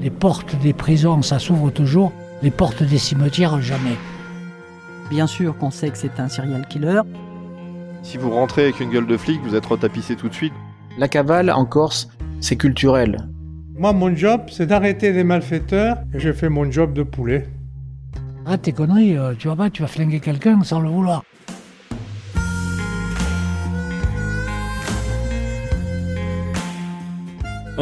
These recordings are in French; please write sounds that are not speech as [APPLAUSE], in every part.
Les portes des prisons, ça s'ouvre toujours. Les portes des cimetières, jamais. Bien sûr qu'on sait que c'est un serial killer. Si vous rentrez avec une gueule de flic, vous êtes retapissé tout de suite. La cavale en Corse, c'est culturel. Moi, mon job, c'est d'arrêter les malfaiteurs et je fais mon job de poulet. Arrête tes conneries, euh, tu vas pas, tu vas flinguer quelqu'un sans le vouloir.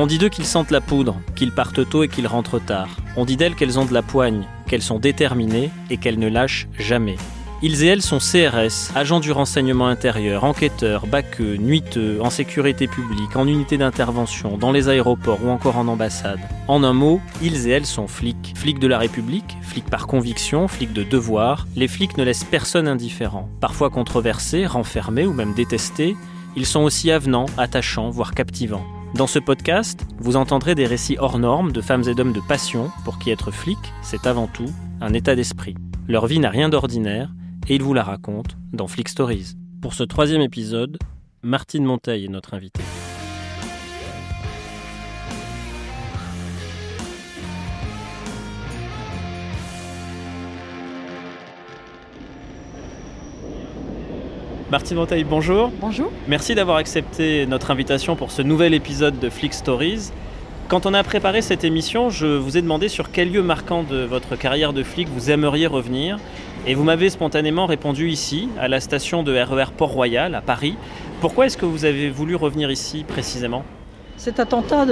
On dit d'eux qu'ils sentent la poudre, qu'ils partent tôt et qu'ils rentrent tard. On dit d'elles qu'elles ont de la poigne, qu'elles sont déterminées et qu'elles ne lâchent jamais. Ils et elles sont CRS, agents du renseignement intérieur, enquêteurs, baqueux, nuiteux, en sécurité publique, en unité d'intervention, dans les aéroports ou encore en ambassade. En un mot, ils et elles sont flics. Flics de la République, flics par conviction, flics de devoir. Les flics ne laissent personne indifférent. Parfois controversés, renfermés ou même détestés, ils sont aussi avenants, attachants, voire captivants. Dans ce podcast, vous entendrez des récits hors normes de femmes et d'hommes de passion pour qui être flic, c'est avant tout un état d'esprit. Leur vie n'a rien d'ordinaire et ils vous la racontent dans Flick Stories. Pour ce troisième épisode, Martine Monteil est notre invitée. Martine Monteil, bonjour. Bonjour. Merci d'avoir accepté notre invitation pour ce nouvel épisode de Flick Stories. Quand on a préparé cette émission, je vous ai demandé sur quel lieu marquant de votre carrière de flic vous aimeriez revenir. Et vous m'avez spontanément répondu ici, à la station de RER Port-Royal, à Paris. Pourquoi est-ce que vous avez voulu revenir ici précisément? Cet attentat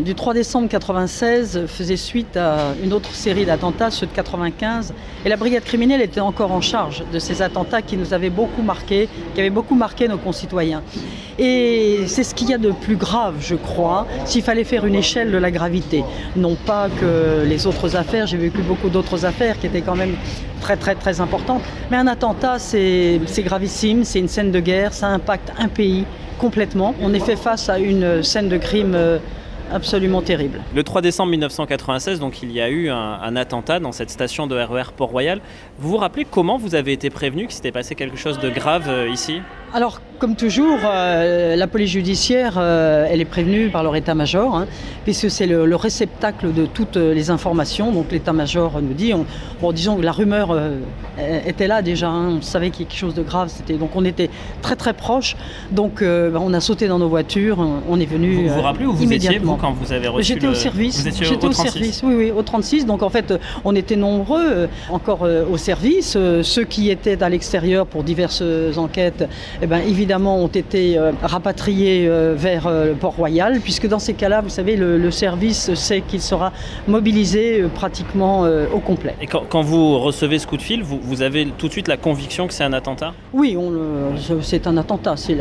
du 3 décembre 96 faisait suite à une autre série d'attentats, ceux de 95. Et la brigade criminelle était encore en charge de ces attentats qui nous avaient beaucoup marqué, qui avaient beaucoup marqué nos concitoyens. Et c'est ce qu'il y a de plus grave, je crois, s'il fallait faire une échelle de la gravité. Non pas que les autres affaires, j'ai vécu beaucoup d'autres affaires qui étaient quand même très très très importantes. Mais un attentat, c'est gravissime, c'est une scène de guerre, ça impacte un pays complètement. On est fait face à une scène de crime euh, absolument terrible. Le 3 décembre 1996, donc il y a eu un, attentat dans cette station de RER Port-Royal. Vous vous rappelez comment vous avez été prévenu qu'il s'était passé quelque chose de grave euh, ici? Alors, comme toujours, euh, la police judiciaire, euh, elle est prévenue par leur état-major, hein, puisque c'est le, le réceptacle de toutes les informations. Donc l'état-major nous dit, on- bon, disons que la rumeur euh, était là déjà, hein, on savait qu'il y a quelque chose de grave, c'était, donc on était très très proches. Donc euh, bah, on a sauté dans nos voitures, on- on est venu Vous vous euh, rappelez où vous étiez, vous, quand vous avez reçu J'étais le- au service. Vous étiez J'étais au, au 36. service, oui, oui, au 36. Donc en fait, euh, on était nombreux euh, encore euh, au service. Euh, Ceux qui étaient à l'extérieur pour diverses enquêtes, eh ben, évidemment, ont été euh, rapatriés euh, vers euh, le Port-Royal, puisque dans ces cas-là, vous savez, le, le service sait qu'il sera mobilisé pratiquement au complet. Et quand, quand vous recevez ce coup de fil, vous, vous avez tout de suite la conviction que c'est un attentat? Oui, c'est un attentat, c'est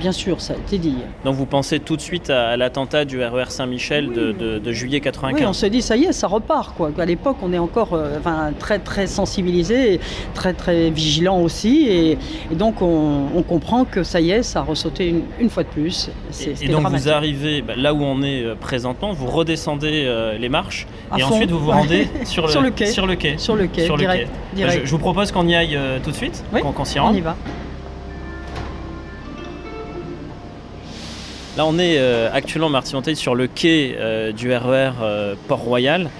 bien sûr, ça a été dit. Donc vous pensez tout de suite à, à l'attentat du RER Saint-Michel de, de- de juillet Oui, 95 on se dit ça y est, ça repart quoi. À l'époque, on est encore enfin, très très sensibilisé, très très vigilant aussi, et, et donc on, on comprend que ça y est, ça a ressauté une, une fois de plus. Et, donc dramatique. vous arrivez bah, là où on est euh, présentement, vous redescendez euh, les marches À et fond. ensuite vous vous rendez [LAUGHS] sur le, Sur le quai. Sur le quai. sur le quai, Sur le direct, quai. Bah. Je, je vous propose qu'on y aille euh, tout de suite, Oui, qu'on s'y on rende. y va. Là, on est euh, actuellement, Martin sur le quai euh, du RER euh, Port-Royal.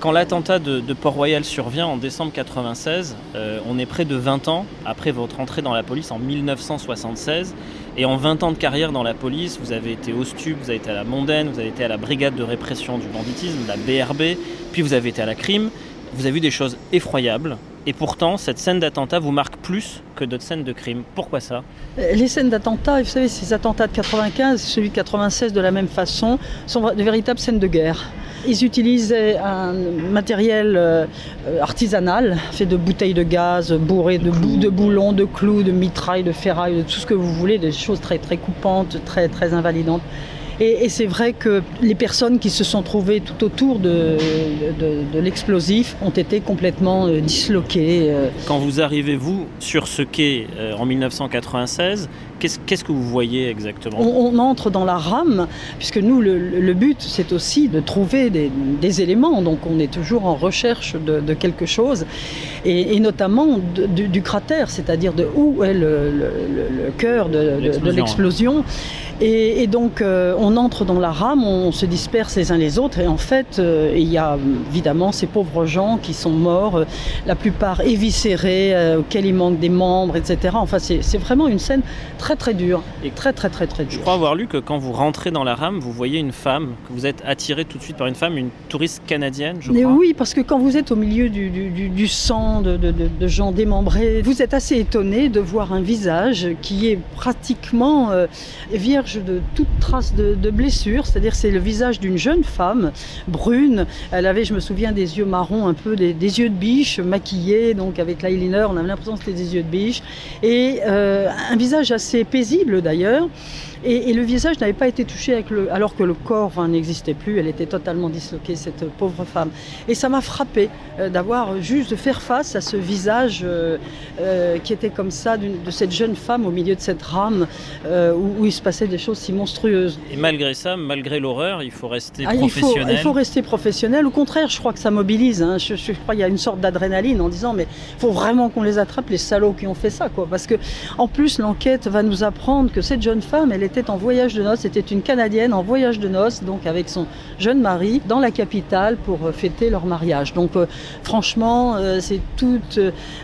Quand l'attentat de, de Port-Royal survient en décembre 96, euh, on est près de 20 ans après votre entrée dans la police en 1976. Et en 20 ans de carrière dans la police, vous avez été au STUB, vous avez été à la Mondaine, vous avez été à la Brigade de répression du banditisme, la BRB, puis vous avez été à la crime. Vous avez vu des choses effroyables. Et pourtant, cette scène d'attentat vous marque plus que d'autres scènes de crime. Pourquoi ça? Euh, Les scènes d'attentats, vous savez, ces attentats de 95, celui de 96 de la même façon, sont de véritables scènes de guerre. Ils utilisaient un matériel euh, artisanal, fait de bouteilles de gaz, bourrées de, bou- de boulons, de clous, de mitrailles, de ferrailles, de tout ce que vous voulez, des choses très très coupantes, très très invalidantes. Et, et c'est vrai que les personnes qui se sont trouvées tout autour de, de- de l'explosif ont été complètement euh, disloquées. euh, Quand vous arrivez, vous, sur ce quai euh, en 1996, qu'est-ce que vous voyez exactement? On, on entre dans la rame, puisque nous, le, le but, c'est aussi de trouver des, des éléments. Donc, on est toujours en recherche de, de quelque chose, et, et notamment de- du, du cratère, c'est-à-dire de où est le, le- le- le cœur de L'explosion, l'explosion. Et, donc, euh, on entre dans la rame, on, se disperse les uns les autres. Et en fait, euh, il y a évidemment ces pauvres gens qui sont morts, euh, la plupart éviscérés, auxquels il manque des membres, etc. Enfin, c'est vraiment une scène très très dure. Et très très très très dure. Je crois avoir lu que quand vous rentrez dans la rame, vous voyez une femme, que vous êtes attiré tout de suite par une femme, une touriste canadienne, je crois. oui, parce que quand vous êtes au milieu du, sang, de, de, gens démembrés, vous êtes assez étonné de voir un visage qui est pratiquement vierge de toute trace de, blessure, c'est-à-dire c'est le visage d'une jeune femme brune. Elle avait, je me souviens, des yeux marrons, un peu des, yeux de biche, maquillés, donc avec l'eyeliner, on avait l'impression que c'était des yeux de biche, et euh, un visage assez paisible d'ailleurs. Et, le visage n'avait pas été touché avec le, alors que le corps n'existait plus, elle était totalement disloquée, cette pauvre femme. Et ça m'a frappé euh, d'avoir juste de faire face à ce visage euh, euh, qui était comme ça, de cette jeune femme au milieu de cette rame où, il se passait des choses si monstrueuses. Et malgré ça, malgré l'horreur, il faut rester professionnel. Ah, il faut, rester professionnel. Au contraire, je crois que ça mobilise. Hein. Je, je, crois qu'il y a une sorte d'adrénaline en disant mais il faut vraiment qu'on les attrape, les salauds qui ont fait ça. Quoi. Parce que en plus, l'enquête va nous apprendre que cette jeune femme, elle était était en voyage de noces, c'était une Canadienne en voyage de noces, donc avec son jeune mari, dans la capitale pour euh, fêter leur mariage. Donc euh, franchement, euh, c'est toute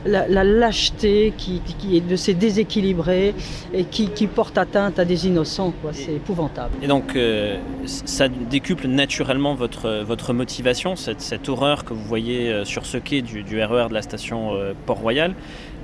la, lâcheté qui, est de ces déséquilibrés et qui, porte atteinte à des innocents. C'est épouvantable. Et donc ça décuple naturellement votre, votre motivation, cette, cette horreur que vous voyez sur ce quai du, du RER e de la station Port-Royal.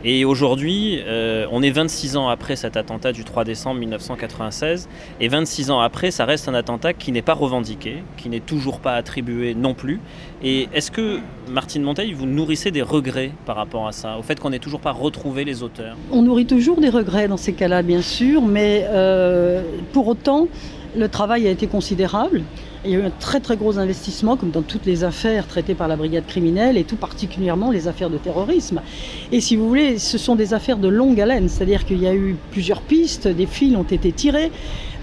Et aujourd'hui, euh, on est 26 ans après cet attentat du 3 décembre 1996, et 26 ans après, ça reste un attentat qui n'est pas revendiqué, qui n'est toujours pas attribué non plus. Et est-ce que, Martine Monteil, vous nourrissez des regrets par rapport à ça, au fait qu'on n'ait toujours pas retrouvé les auteurs? On nourrit toujours des regrets dans ces cas-là, bien sûr, mais euh, pour autant, le travail a été considérable. Il y a eu un très très gros investissement, comme dans toutes les affaires traitées par la brigade criminelle, et tout particulièrement les affaires de terrorisme. Et si vous voulez, ce sont des affaires de longue haleine, c'est-à-dire qu'il y a eu plusieurs pistes, des fils ont été tirés.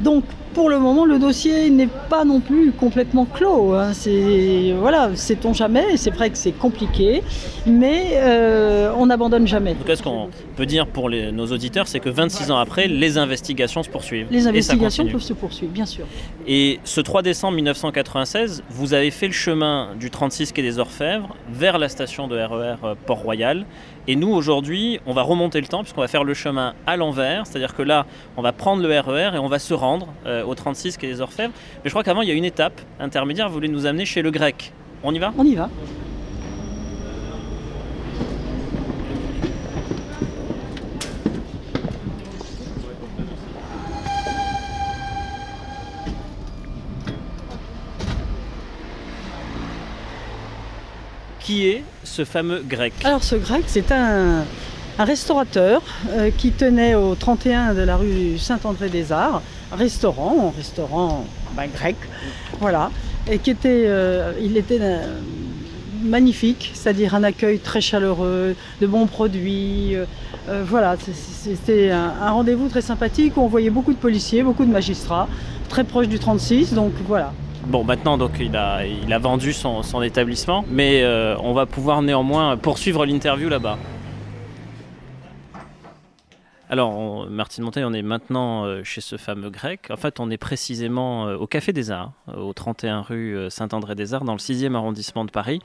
Donc pour le moment, le dossier n'est pas non plus complètement clos. Hein. C'est voilà, sait-on jamais. C'est vrai que c'est compliqué, mais euh, on n'abandonne jamais. En tout cas, ce qu'on peut dire pour nos auditeurs, c'est que 26 ans après, les investigations se poursuivent. Les investigations peuvent se poursuivre, bien sûr. Et ce 3 décembre 1996, vous avez fait le chemin du 36 quai des Orfèvres vers la station de RER e euh, Port-Royal. Et nous, aujourd'hui, on va remonter le temps puisqu'on va faire le chemin à l'envers. C'est-à-dire que là, on va prendre le RER e et on va se rendre euh, au 36 qui est les Orfèvres. Mais je crois qu'avant, il y a une étape intermédiaire. Vous voulez nous amener chez le grec. On y va? On y va. Qui est ce fameux grec Alors ce grec, c'est un, restaurateur euh, qui tenait au 31 de la rue Saint-André-des-Arts, restaurant, un restaurant ben, grec, voilà, et qui était, euh, il était euh, magnifique, c'est-à-dire un accueil très chaleureux, de bons produits, voilà, c'était un, un rendez-vous très sympathique où on voyait beaucoup de policiers, beaucoup de magistrats, très proche du 36, donc voilà, Bon, maintenant, donc, il a, il a vendu son, établissement, mais euh, on va pouvoir néanmoins poursuivre l'interview là-bas. Alors, Martine Monteil, on est maintenant euh, chez ce fameux grec. En fait, on est précisément euh, au Café des Arts, au 31 rue Saint-André-des-Arts, dans le 6e arrondissement de Paris.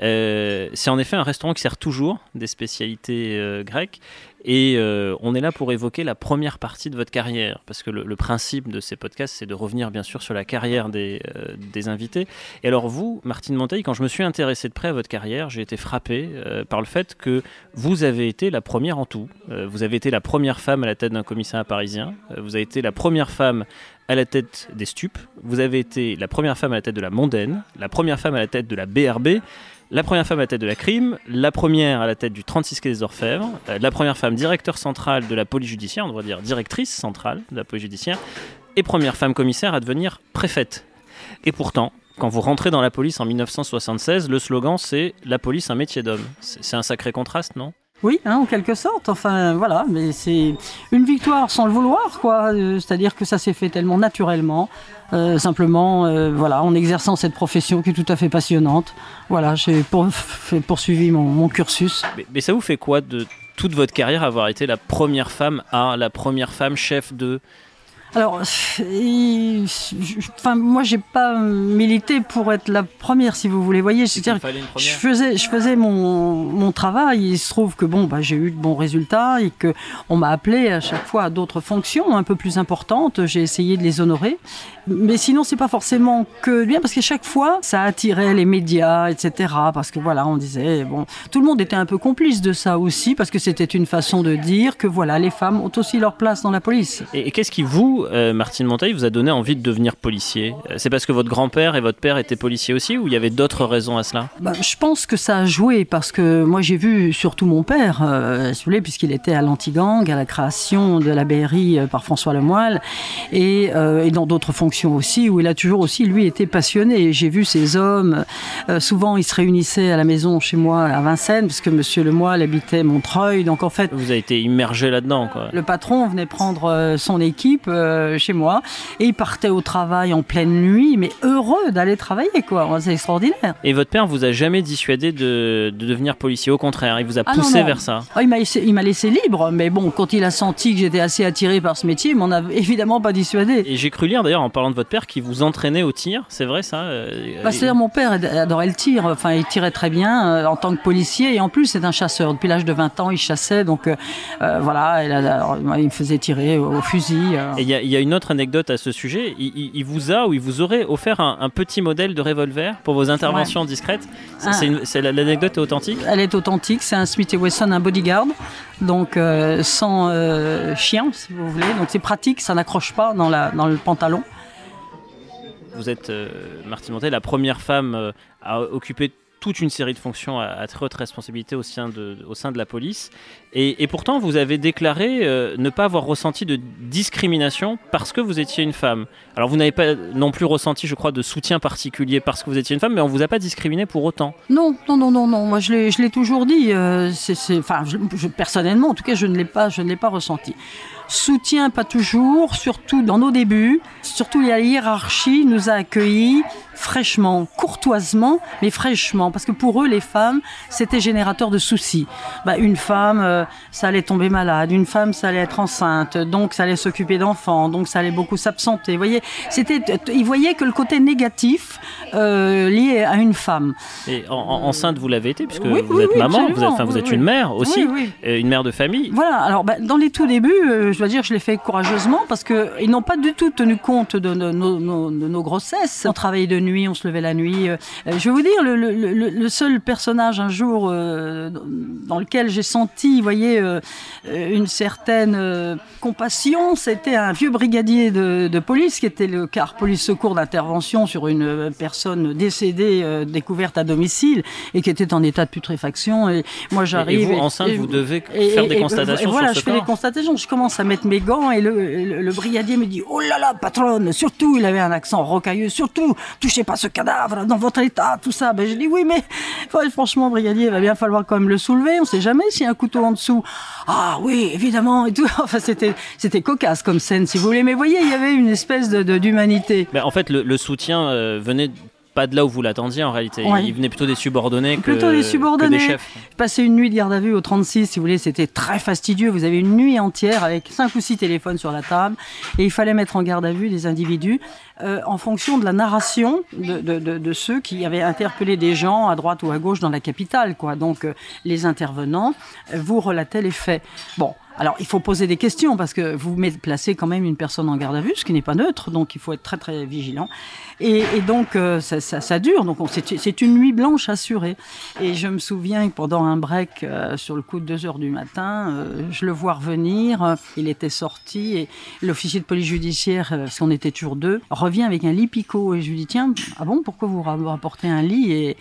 c'est en effet un restaurant qui sert toujours des spécialités grecques. Et euh, on est là pour évoquer la première partie de votre carrière, parce que le, principe de ces podcasts, c'est de revenir bien sûr sur la carrière des, euh, des, invités. Et alors vous, Martine Monteil, quand je me suis intéressé de près à votre carrière, j'ai été frappé euh, par le fait que vous avez été la première en tout. vous avez été la première femme à la tête d'un commissariat parisien. vous avez été la première femme à la tête des stupes. Vous avez été la première femme à la tête de la mondaine, la première femme à la tête de la BRB la première femme à la tête de la crime, la première à la tête du 36 quai des Orfèvres, euh, la première femme directeur centrale de la police judiciaire, on devrait dire directrice centrale de la police judiciaire, et première femme commissaire à devenir préfète. Et pourtant, quand vous rentrez dans la police en 1976, le slogan c'est La police, un métier d'homme. C'est un sacré contraste, non? Oui, hein, en quelque sorte. Enfin, voilà, mais c'est une victoire sans le vouloir, quoi. Euh, c'est-à-dire que ça s'est fait tellement naturellement, euh, simplement, euh, voilà, en exerçant cette profession qui est tout à fait passionnante. Voilà, j'ai poursuivi mon, cursus. Mais, ça vous fait quoi de toute votre carrière avoir été la première femme à, la première femme chef de Alors, il- enfin, moi, j'ai pas milité pour être la première, si vous voulez. Voyez, c'est-à-dire, je faisais, je faisais mon, mon travail. Il se trouve que bon, bah, j'ai eu de bons résultats et que on m'a appelé à chaque fois à d'autres fonctions un peu plus importantes. J'ai essayé de les honorer. Mais sinon, c'est pas forcément que bien parce qu'à chaque fois, ça attirait les médias, etc. Parce que voilà, on disait bon, tout le monde était un peu complice de ça aussi parce que c'était une façon de dire que voilà, les femmes ont aussi leur place dans la police. Et, et qu'est-ce qui vous, euh, Martine Monteil, vous a donné envie de devenir policier Euh, C'est parce que votre grand-père et votre père étaient policiers aussi ou il y avait d'autres raisons à cela? Bah, je pense que ça a joué parce que moi j'ai vu surtout mon père, euh, puisqu'il était à l'anti-gang, à la création de la BRI par François Lemoyle et, euh, et dans d'autres fonctions aussi où il a toujours aussi lui été passionné. J'ai vu ces hommes, souvent ils se réunissaient à la maison chez moi à Vincennes parce que Monsieur Lemoyle habitait Montreuil, donc en fait Vous avez été immergé là-dedans, quoi. le patron venait prendre son équipe euh, chez moi et il partait au travail en pleine nuit, mais heureux d'aller travailler, quoi. C'est extraordinaire. Et votre père vous a jamais dissuadé de, de devenir policier, au contraire, il vous a Ah poussé non. vers ça. Ah, il m'a laissé, libre, mais bon, quand il a senti que j'étais assez attiré par ce métier, il m'en a évidemment pas dissuadé. Et j'ai cru lire d'ailleurs en parlant de votre père qui vous entraînait au tir, c'est vrai ça euh, Bah, C'est-à-dire mon père ad- adorait le tir, enfin il tirait très bien euh, en tant que policier et en plus c'est un chasseur. Depuis l'âge de 20 ans il chassait donc euh, voilà, il, a- alors, il me faisait tirer au, au fusil. euh. Et il y, il y a une autre anecdote à ce sujet. Il, il- il vous a ou il vous aurait offert un, un petit modèle de revolver pour vos interventions discrètes. C'est- Ah. L'anecdote est authentique Elle est authentique, c'est un Smith Wesson, un bodyguard, donc euh, sans euh, chien si vous voulez. Donc c'est pratique, ça n'accroche pas dans, la, dans le pantalon. Vous êtes, euh, Martine Montet, la première femme à occuper toute une série de fonctions à, très haute responsabilité au sein de, au sein de la police. Et, pourtant, vous avez déclaré euh, ne pas avoir ressenti de discrimination parce que vous étiez une femme. Alors, vous n'avez pas non plus ressenti, je crois, de soutien particulier parce que vous étiez une femme, mais on vous a pas discriminé pour autant. Non, non, non, non, non. Moi, je l'ai, toujours dit. euh, personnellement, en tout cas, je ne l'ai pas, je ne l'ai pas ressenti. Soutien, pas toujours, surtout dans nos débuts. Surtout la hiérarchie nous a accueillis fraîchement, courtoisement, mais fraîchement, parce que pour eux, les femmes, c'était générateur de soucis. Bah, une femme, euh, ça allait tomber malade. Une femme, ça allait être enceinte. Donc, ça allait s'occuper d'enfants. Donc, ça allait beaucoup s'absenter. Vous voyez, c'était, ils voyaient que le côté négatif euh, lié à une femme. Et en, en- enceinte, vous l'avez été, puisque Oui, vous oui, êtes oui, maman, vous êtes, enfin, vous une mère aussi, euh, une mère de famille. Voilà, alors bah, dans les tout débuts, euh, je dois dire, je l'ai fait courageusement parce qu'ils n'ont pas du tout tenu compte de, nos- nos- nos- de nos grossesses. On travaillait de nuit, on se levait la nuit. euh, euh, je vais vous dire, le, le- le- le seul personnage un jour euh, dans lequel j'ai senti, vous voyez, euh, une certaine euh, compassion, c'était un vieux brigadier de, de police qui était le car police secours d'intervention sur une personne décédée découverte à domicile et qui était en état de putréfaction. Et moi, j'arrive. Et vous, enceinte, et- vous devez faire des constatations voilà, sur ce je fais des constatations. Je commence à mettre mes gants et le brigadier me dit Oh là là, patronne, surtout, il avait un accent rocailleux, surtout, touchez pas ce cadavre dans votre état, tout ça. Ben, je dis Oui, mais franchement, brigadier, il va bien falloir quand même le soulever. On sait jamais s'il y a un couteau en dessous. Ah oui, évidemment, et tout. [LAUGHS] Enfin, c'était, c'était cocasse comme scène, si vous voulez. Mais voyez, il y avait une espèce d'humanité. Mais en fait, le, le soutien euh, venait pas de là où vous l'attendiez en réalité. Ouais. Il venait plutôt des subordonnés que, Plutôt des subordonnés. que des chefs. Passer une nuit de garde à vue au 36, si vous voulez, c'était très fastidieux. Vous avez une nuit entière avec cinq ou six téléphones sur la table et il fallait mettre en garde à vue des individus euh, en fonction de la narration de, de- de- de ceux qui avaient interpellé des gens à droite ou à gauche dans la capitale. Quoi. Donc euh, les intervenants euh, vous relataient les faits. Bon. Alors, il faut poser des questions parce que vous placez quand même une personne en garde à vue, ce qui n'est pas neutre, donc il faut être très très vigilant. Et, donc, euh, ça, ça- ça dure. Donc, on- c'est une nuit blanche assurée. Et je me souviens que pendant un break, euh, sur le coup de 2 heures du matin, euh, je le vois revenir. il était sorti et l'officier de police judiciaire, parce qu'on était toujours deux, revient avec un lit picot. Et je lui dis Tiens, ah bon, pourquoi vous ra- rapportez un lit? Et,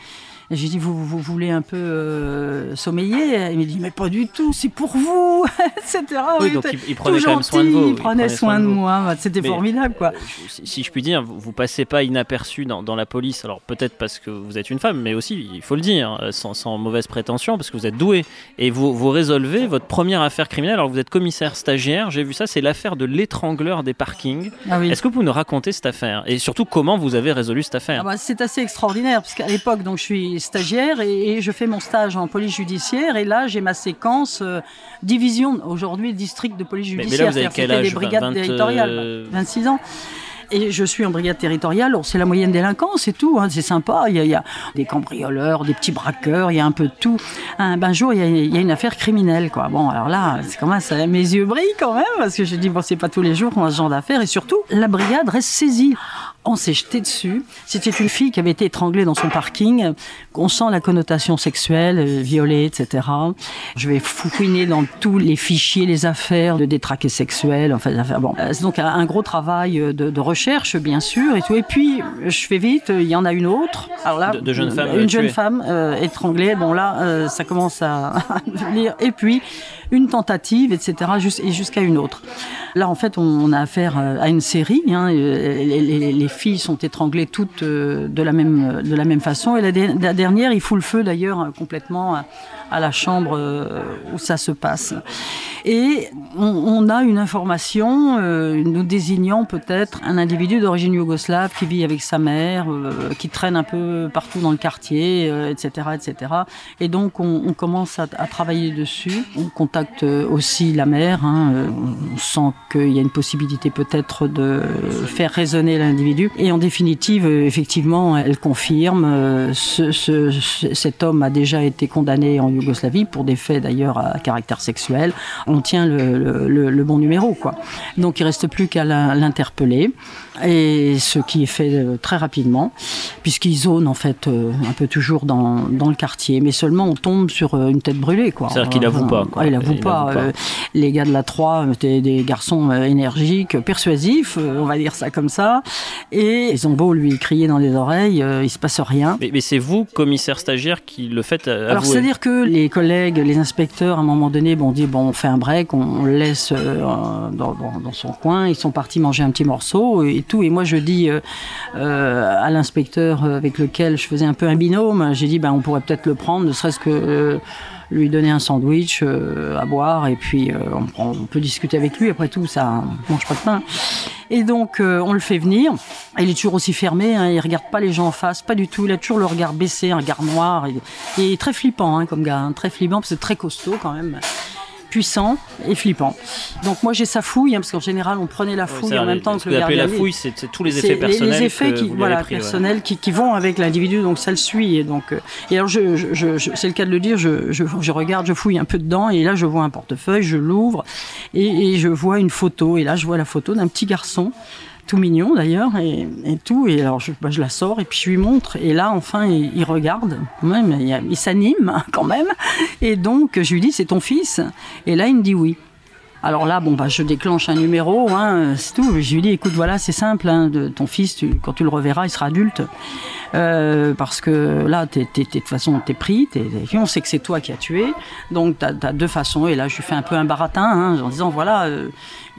et j'ai dit, vous, vous voulez un peu euh, sommeiller Il me dit, mais pas du tout, c'est pour vous, [LAUGHS] etc. Oui, donc il, il prenait tout quand même soin de vous. Il prenait soin de moi, c'était formidable, quoi. Euh, Si, si je puis dire, vous, vous passez pas inaperçu dans, dans la police. Alors peut-être parce que vous êtes une femme, mais aussi, il faut le dire, euh, sans, sans mauvaise prétention, parce que vous êtes doué. Et vous, vous résolvez votre première affaire criminelle. Alors vous êtes commissaire stagiaire, j'ai vu ça, c'est l'affaire de l'étrangleur des parkings. Ah oui. Est-ce que vous nous raconter cette affaire? Et surtout, comment vous avez résolu cette affaire? Ah bah, c'est assez extraordinaire parce qu'à l'époque, donc je suis stagiaire et, je fais mon stage en police judiciaire. Et là, j'ai ma séquence division, aujourd'hui district de police judiciaire. Mais, là, vous avez quel âge des brigades territoriales. 26 ans et je suis en brigade territoriale. C'est la moyenne délinquance et tout. Hein, c'est sympa. Il y, a, des cambrioleurs, des petits braqueurs, il y a un peu de tout. Un, ben, jour, il y, a, une affaire criminelle. Quoi. Bon, alors là, c'est quand même, ça, mes yeux brillent quand même parce que je dis bon, c'est pas tous les jours qu'on a ce genre d'affaires et surtout, la brigade reste saisie. On s'est jeté dessus. C'était une fille qui avait été étranglée dans son parking. On sent la connotation sexuelle, euh, violée, etc. Je vais fouiner dans tous les fichiers, les affaires de détraqués sexuels. Enfin, bon, euh, c'est donc un gros travail euh, de, recherche, bien sûr, et tout. Et puis, je fais vite. Il y en a une autre. Alors là, de, jeune femme une jeune femme étranglée. Bon là, ça commence à [LAUGHS] venir. Et puis une tentative, etc., et jusqu'à une autre. Là, en fait, on, a affaire à une série. Hein, les, filles sont étranglées toutes euh, de la même, de la même façon. Et la, dernière, il fout le feu d'ailleurs complètement à la chambre euh, où ça se passe. Et on, a une information euh, nous désignant peut-être un individu d'origine yougoslave qui vit avec sa mère, qui traîne un peu partout dans le quartier, etc., etc. Et donc on, commence à, travailler dessus. On contacte aussi la mère. Hein, on sent qu'il y a une possibilité peut-être de faire raisonner l'individu et en définitive, euh, effectivement, elle confirme, euh, ce, cet homme a déjà été condamné en Yougoslavie pour des faits d'ailleurs à caractère sexuel. On tient le, bon numéro, quoi. Donc il reste plus qu'à l'interpeller et ce qui est fait euh, très rapidement, puisqu'ils zonent en fait euh, un peu toujours dans, dans, le quartier, mais seulement on tombe sur euh, une tête brûlée. C'est-à-dire qu'il n'avoue pas. Quoi. il n'avoue pas. les gars de la 3 étaient des garçons énergiques, persuasifs, on va dire ça comme ça, et ils ont beau lui crier dans les oreilles, il se passe rien. Mais, mais c'est vous, commissaire stagiaire, qui le faites avouer. Alors c'est-à-dire que les collègues, les inspecteurs, à un moment donné, bon, dit bon, on fait un break, on, le laisse dans, dans, dans, son coin, ils sont partis manger un petit morceau et et moi, je dis euh, euh, à l'inspecteur avec lequel je faisais un peu un binôme, j'ai dit, ben, on pourrait peut-être le prendre, ne serait-ce que euh, lui donner un sandwich à boire, et puis on, peut discuter avec lui. Après tout, ça mange pas de pain. Et donc, on le fait venir. Il est toujours aussi fermé, hein, il regarde pas les gens en face, pas du tout. Il a toujours le regard baissé, un regard noir. Il, est très flippant hein, comme gars, hein, très flippant, parce que c'est très costaud quand même puissant et flippant. Donc moi j'ai sa fouille, hein, parce qu'en général on prenait la fouille en même temps que le gardien. la fouille, c'est tous les effets personnels. Les, effets qui, voilà, personnels qui, qui, vont avec l'individu, donc ça le suit. Et, donc, euh, et alors je, je, je c'est le cas de le dire, je, je, regarde, je fouille un peu dedans, et là je vois un portefeuille, je l'ouvre, et, et je vois une photo, et là je vois la photo d'un petit garçon tout mignon d'ailleurs et, tout. Et alors je, je, la sors et puis je lui montre. Et là, enfin, il, regarde, même, il, s'anime quand même. Et donc je lui dis, c'est ton fils? Et là, il me dit oui. Alors là, bon, bah, je déclenche un numéro, hein, c'est tout. Je lui dis, écoute, voilà, c'est simple, hein, de, ton fils, quand tu le reverras, il sera adulte. Euh, parce que là, de toute façon, t'es pris, on sait que c'est toi qui as tué, donc tu as, deux façons. Et là, je lui fais un peu un baratin hein, en disant voilà, euh,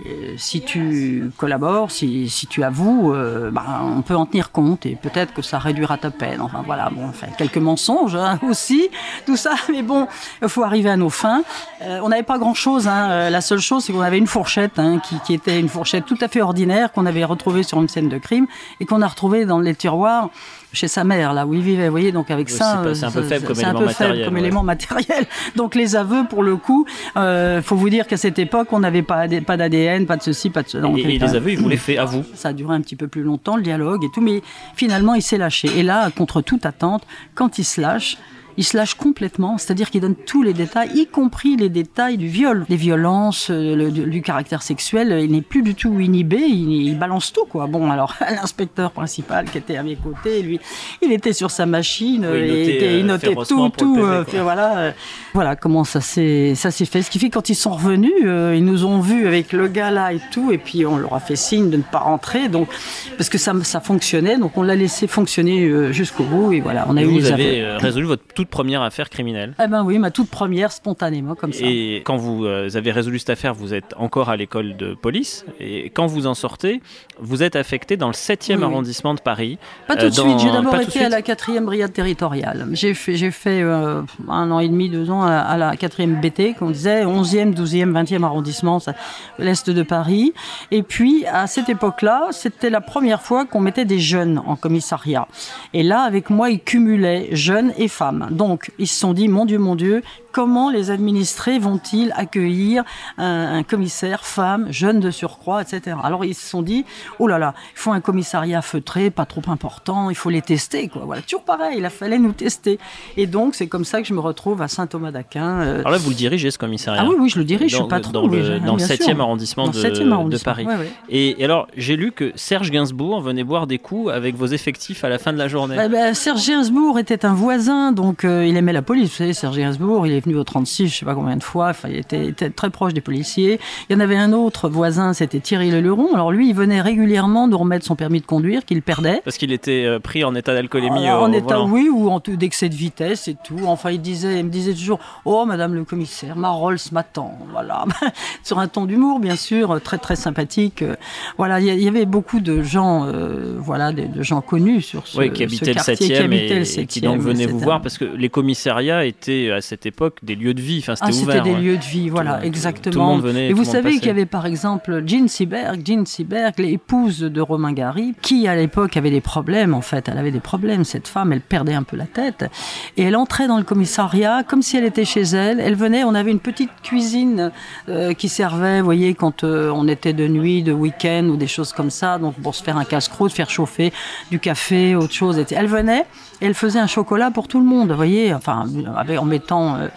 euh, si tu collabores, si, si tu avoues, bah, on peut en tenir compte et peut-être que ça réduira ta peine. Enfin voilà, bon, enfin, quelques mensonges hein, [LAUGHS] aussi, tout ça, mais bon, il faut arriver à nos fins. on n'avait pas grand-chose, hein, la seule chose, c'est qu'on avait une fourchette hein, qui, qui, était une fourchette tout à fait ordinaire qu'on avait retrouvée sur une scène de crime et qu'on a retrouvée dans les tiroirs chez sa mère, là où il vivait. Vous voyez, donc avec ça, c'est un peu faible comme, élément, matériel, comme élément matériel. Donc les aveux, pour le coup, il euh, faut vous dire qu'à cette époque, on n'avait pas, pas d'ADN, pas de ceci, pas de cela. Et, les aveux, il vous les fait à vous? Ça a duré un petit peu plus longtemps, le dialogue et tout, mais finalement, il s'est lâché. Et là, contre toute attente, quand il se lâche, il se lâche complètement, c'est-à-dire qu'il donne tous les détails, y compris les détails du viol, les violences, euh, le, du caractère sexuel. Il n'est plus du tout inhibé, il, balance tout, quoi. Bon, alors [LAUGHS] l'inspecteur principal qui était à mes côtés, lui, il était sur sa machine, et il notait euh, tout, tout. Euh, voilà, voilà comment ça s'est ça s'est fait. Ce qui fait quand ils sont revenus, ils nous ont vus avec le gars là et tout, et puis on leur a fait signe de ne pas rentrer, donc parce que ça ça fonctionnait, donc on l'a laissé fonctionner jusqu'au bout, et voilà, on a eu vous les avez résolu votre toute première affaire criminelle. Eh ben oui, ma toute première, spontanément, comme ça. Et quand vous euh, avez résolu cette affaire, vous êtes encore à l'école de police. Et quand vous en sortez, vous êtes affecté dans le 7e Oui, oui. arrondissement de Paris. Pas tout Euh, de suite, j'ai d'abord tout été à la 4e brigade territoriale. J'ai fait, j'ai fait euh, un an et demi, deux ans à, à la 4e BT, qu'on disait 11e, 12e, 20e arrondissement, l'Est de Paris. Et puis, à cette époque-là, c'était la première fois qu'on mettait des jeunes en commissariat. Et là, avec moi, ils cumulaient jeunes et femmes. Donc, ils se sont dit, mon Dieu, mon Dieu, comment les administrés vont-ils accueillir un, un commissaire femme, jeune de surcroît, etc. Alors ils se sont dit, oh là là, il faut un commissariat feutré, pas trop important, il faut les tester, quoi. Voilà, toujours pareil, il a fallu nous tester. Et donc c'est comme ça que je me retrouve à Saint-Thomas d'Aquin. euh, Alors là, vous le dirigez ce commissariat. ah oui, oui, je le dirige, je dans, suis patron. dans le, dans le bien 7e sûr. arrondissement, de, le 7e de arrondissement, Paris. ouais, ouais. Et, et alors, j'ai lu que Serge Gainsbourg venait boire des coups avec vos effectifs à la fin de la journée. Bah, bah, Serge Gainsbourg était un voisin, donc euh, il aimait la police. Vous savez, Serge Gainsbourg, il est venu au 36, je sais pas combien de fois. Enfin, il était, était très proche des policiers. Il y en avait un autre voisin, c'était Thierry Leluron. Alors lui, il venait régulièrement nous remettre son permis de conduire qu'il perdait. Parce qu'il était euh, pris en état d'alcoolémie au, en au état volant. oui ou en tout d'excès de vitesse et tout. Enfin, il disait, il me disait toujours, oh Madame le commissaire, ma Rolls m'attend. Voilà, [LAUGHS] sur un ton d'humour bien sûr, très très sympathique. Euh, Voilà, il y, avait beaucoup de gens, euh, voilà, de, de gens connus sur ce, Oui, qui habitaient le quartier, 7e qui habitaient et, le et qui 7e, donc venaient vous voir parce que les commissariats étaient à cette époque des lieux de vie. Enfin, c'était Ah, c'était des ouais. lieux de vie, voilà, Tout- exactement. tout le monde venait, Et vous savez qu'il y avait par exemple Jean Seberg, Jean Seberg, l'épouse de Romain Gary, qui à l'époque avait des problèmes en fait. Elle avait des problèmes, cette femme, elle perdait un peu la tête. Et elle entrait dans le commissariat comme si elle était chez elle. Elle venait, on avait une petite cuisine euh, qui servait, vous voyez, quand euh, on était de nuit, de week-end ou des choses comme ça. Donc pour se faire un casse-croûte, faire chauffer du café, autre chose. Elle venait et elle faisait un chocolat pour tout le monde, vous voyez, enfin, en mettant euh,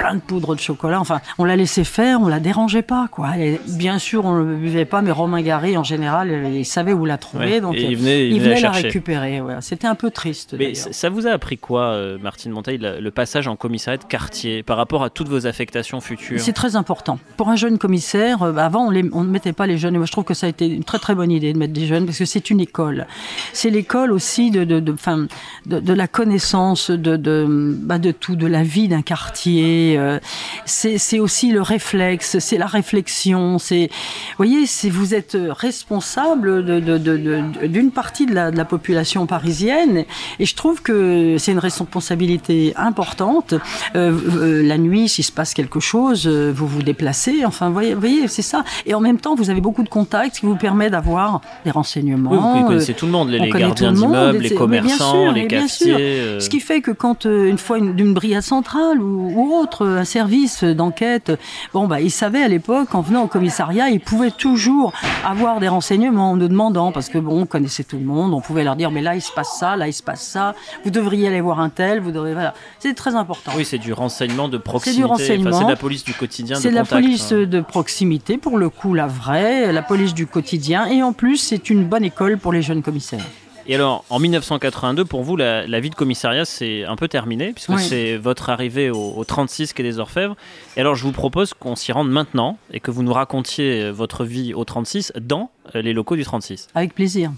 plein de poudre de chocolat. Enfin, on la laissait faire, on la dérangeait pas, quoi. Et bien sûr, on ne le buvait pas, mais Romain Gary, en général, il savait où la trouver, Ouais, donc et il venait, il il venait la récupérer. ouais. C'était un peu triste. Mais ça vous a appris quoi, euh, Martine Monteil, le, passage en commissariat de quartier par rapport à toutes vos affectations futures C'est très important. Pour un jeune commissaire, euh, avant on, les- on ne mettait pas les jeunes. Et moi je trouve que ça a été une très très bonne idée de mettre des jeunes parce que c'est une école. C'est l'école aussi de de, de, de, de la connaissance de de, bah, de tout, de la vie d'un quartier. Euh, c'est c'est aussi le réflexe, c'est la réflexion. C'est, vous voyez, c'est vous êtes responsable de de- de- de- d'une partie de la, de la population parisienne. Et je trouve que c'est une responsabilité importante. Euh, euh, la nuit, s'il se passe quelque chose, vous vous déplacez. Enfin, vous voyez, voyez, c'est ça. Et en même temps, vous avez beaucoup de contacts qui vous permettent d'avoir des renseignements. Oui, vous connaissez tout le monde, les, les gardiens d'immeubles, les commerçants, sûr, les sûr. euh, Ce qui fait que quand une fois une- d'une brigade centrale ou, ou autre, un service d'enquête, bon bah ils savaient à l'époque en venant au commissariat, ils pouvaient toujours avoir des renseignements en nous demandant parce que bon on connaissait tout le monde, on pouvait leur dire mais là il se passe ça, là il se passe ça, vous devriez aller voir un tel, vous devriez voilà, c'est très important. Oui, c'est du renseignement de proximité. Enfin, renseignement. c'est la police du quotidien. C'est de la police hein. de proximité, pour le coup, la vraie, la police du quotidien. Et en plus, c'est une bonne école pour les jeunes commissaires. Et alors, en 1982, pour vous, la, la vie de commissariat, c'est un peu terminé, puisque Oui. c'est votre arrivée au, au 36 quai des Orfèvres. Et alors, je vous propose qu'on s'y rende maintenant et que vous nous racontiez euh, votre vie au 36 dans euh, les locaux du 36. Avec plaisir.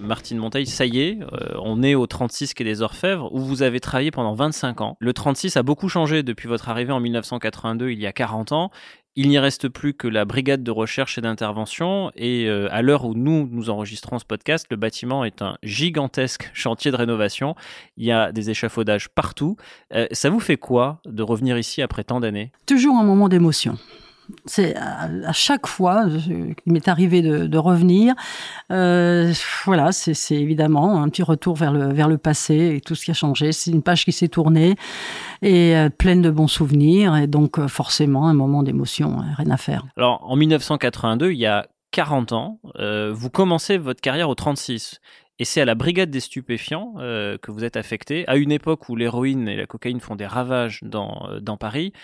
Martine Monteil, ça y est, euh, on est au 36 quai des Orfèvres, où vous avez travaillé pendant 25 ans. Le 36 a beaucoup changé depuis votre arrivée en 1982, il y a 40 ans. Il n'y reste plus que la brigade de recherche et d'intervention. Et euh, à l'heure où nous, nous enregistrons ce podcast, le bâtiment est un gigantesque [LAUGHS] chantier de rénovation. Il y a des échafaudages partout. Euh, ça vous fait quoi de revenir ici après tant d'années? Toujours un moment d'émotion. C'est à, chaque fois, je- il m'est arrivé de, revenir. Euh, voilà, c'est évidemment un petit retour vers le, passé et tout ce qui a changé. C'est une page qui s'est tournée et euh, pleine de bons souvenirs. Et donc, euh, forcément, un moment d'émotion, hein, rien à faire. Alors, en 1982, il y a 40 ans, vous commencez votre carrière au 36. Et c'est à la brigade des stupéfiants euh, que vous êtes affecté, à une époque où l'héroïne et la cocaïne font des ravages dans, euh, Paris.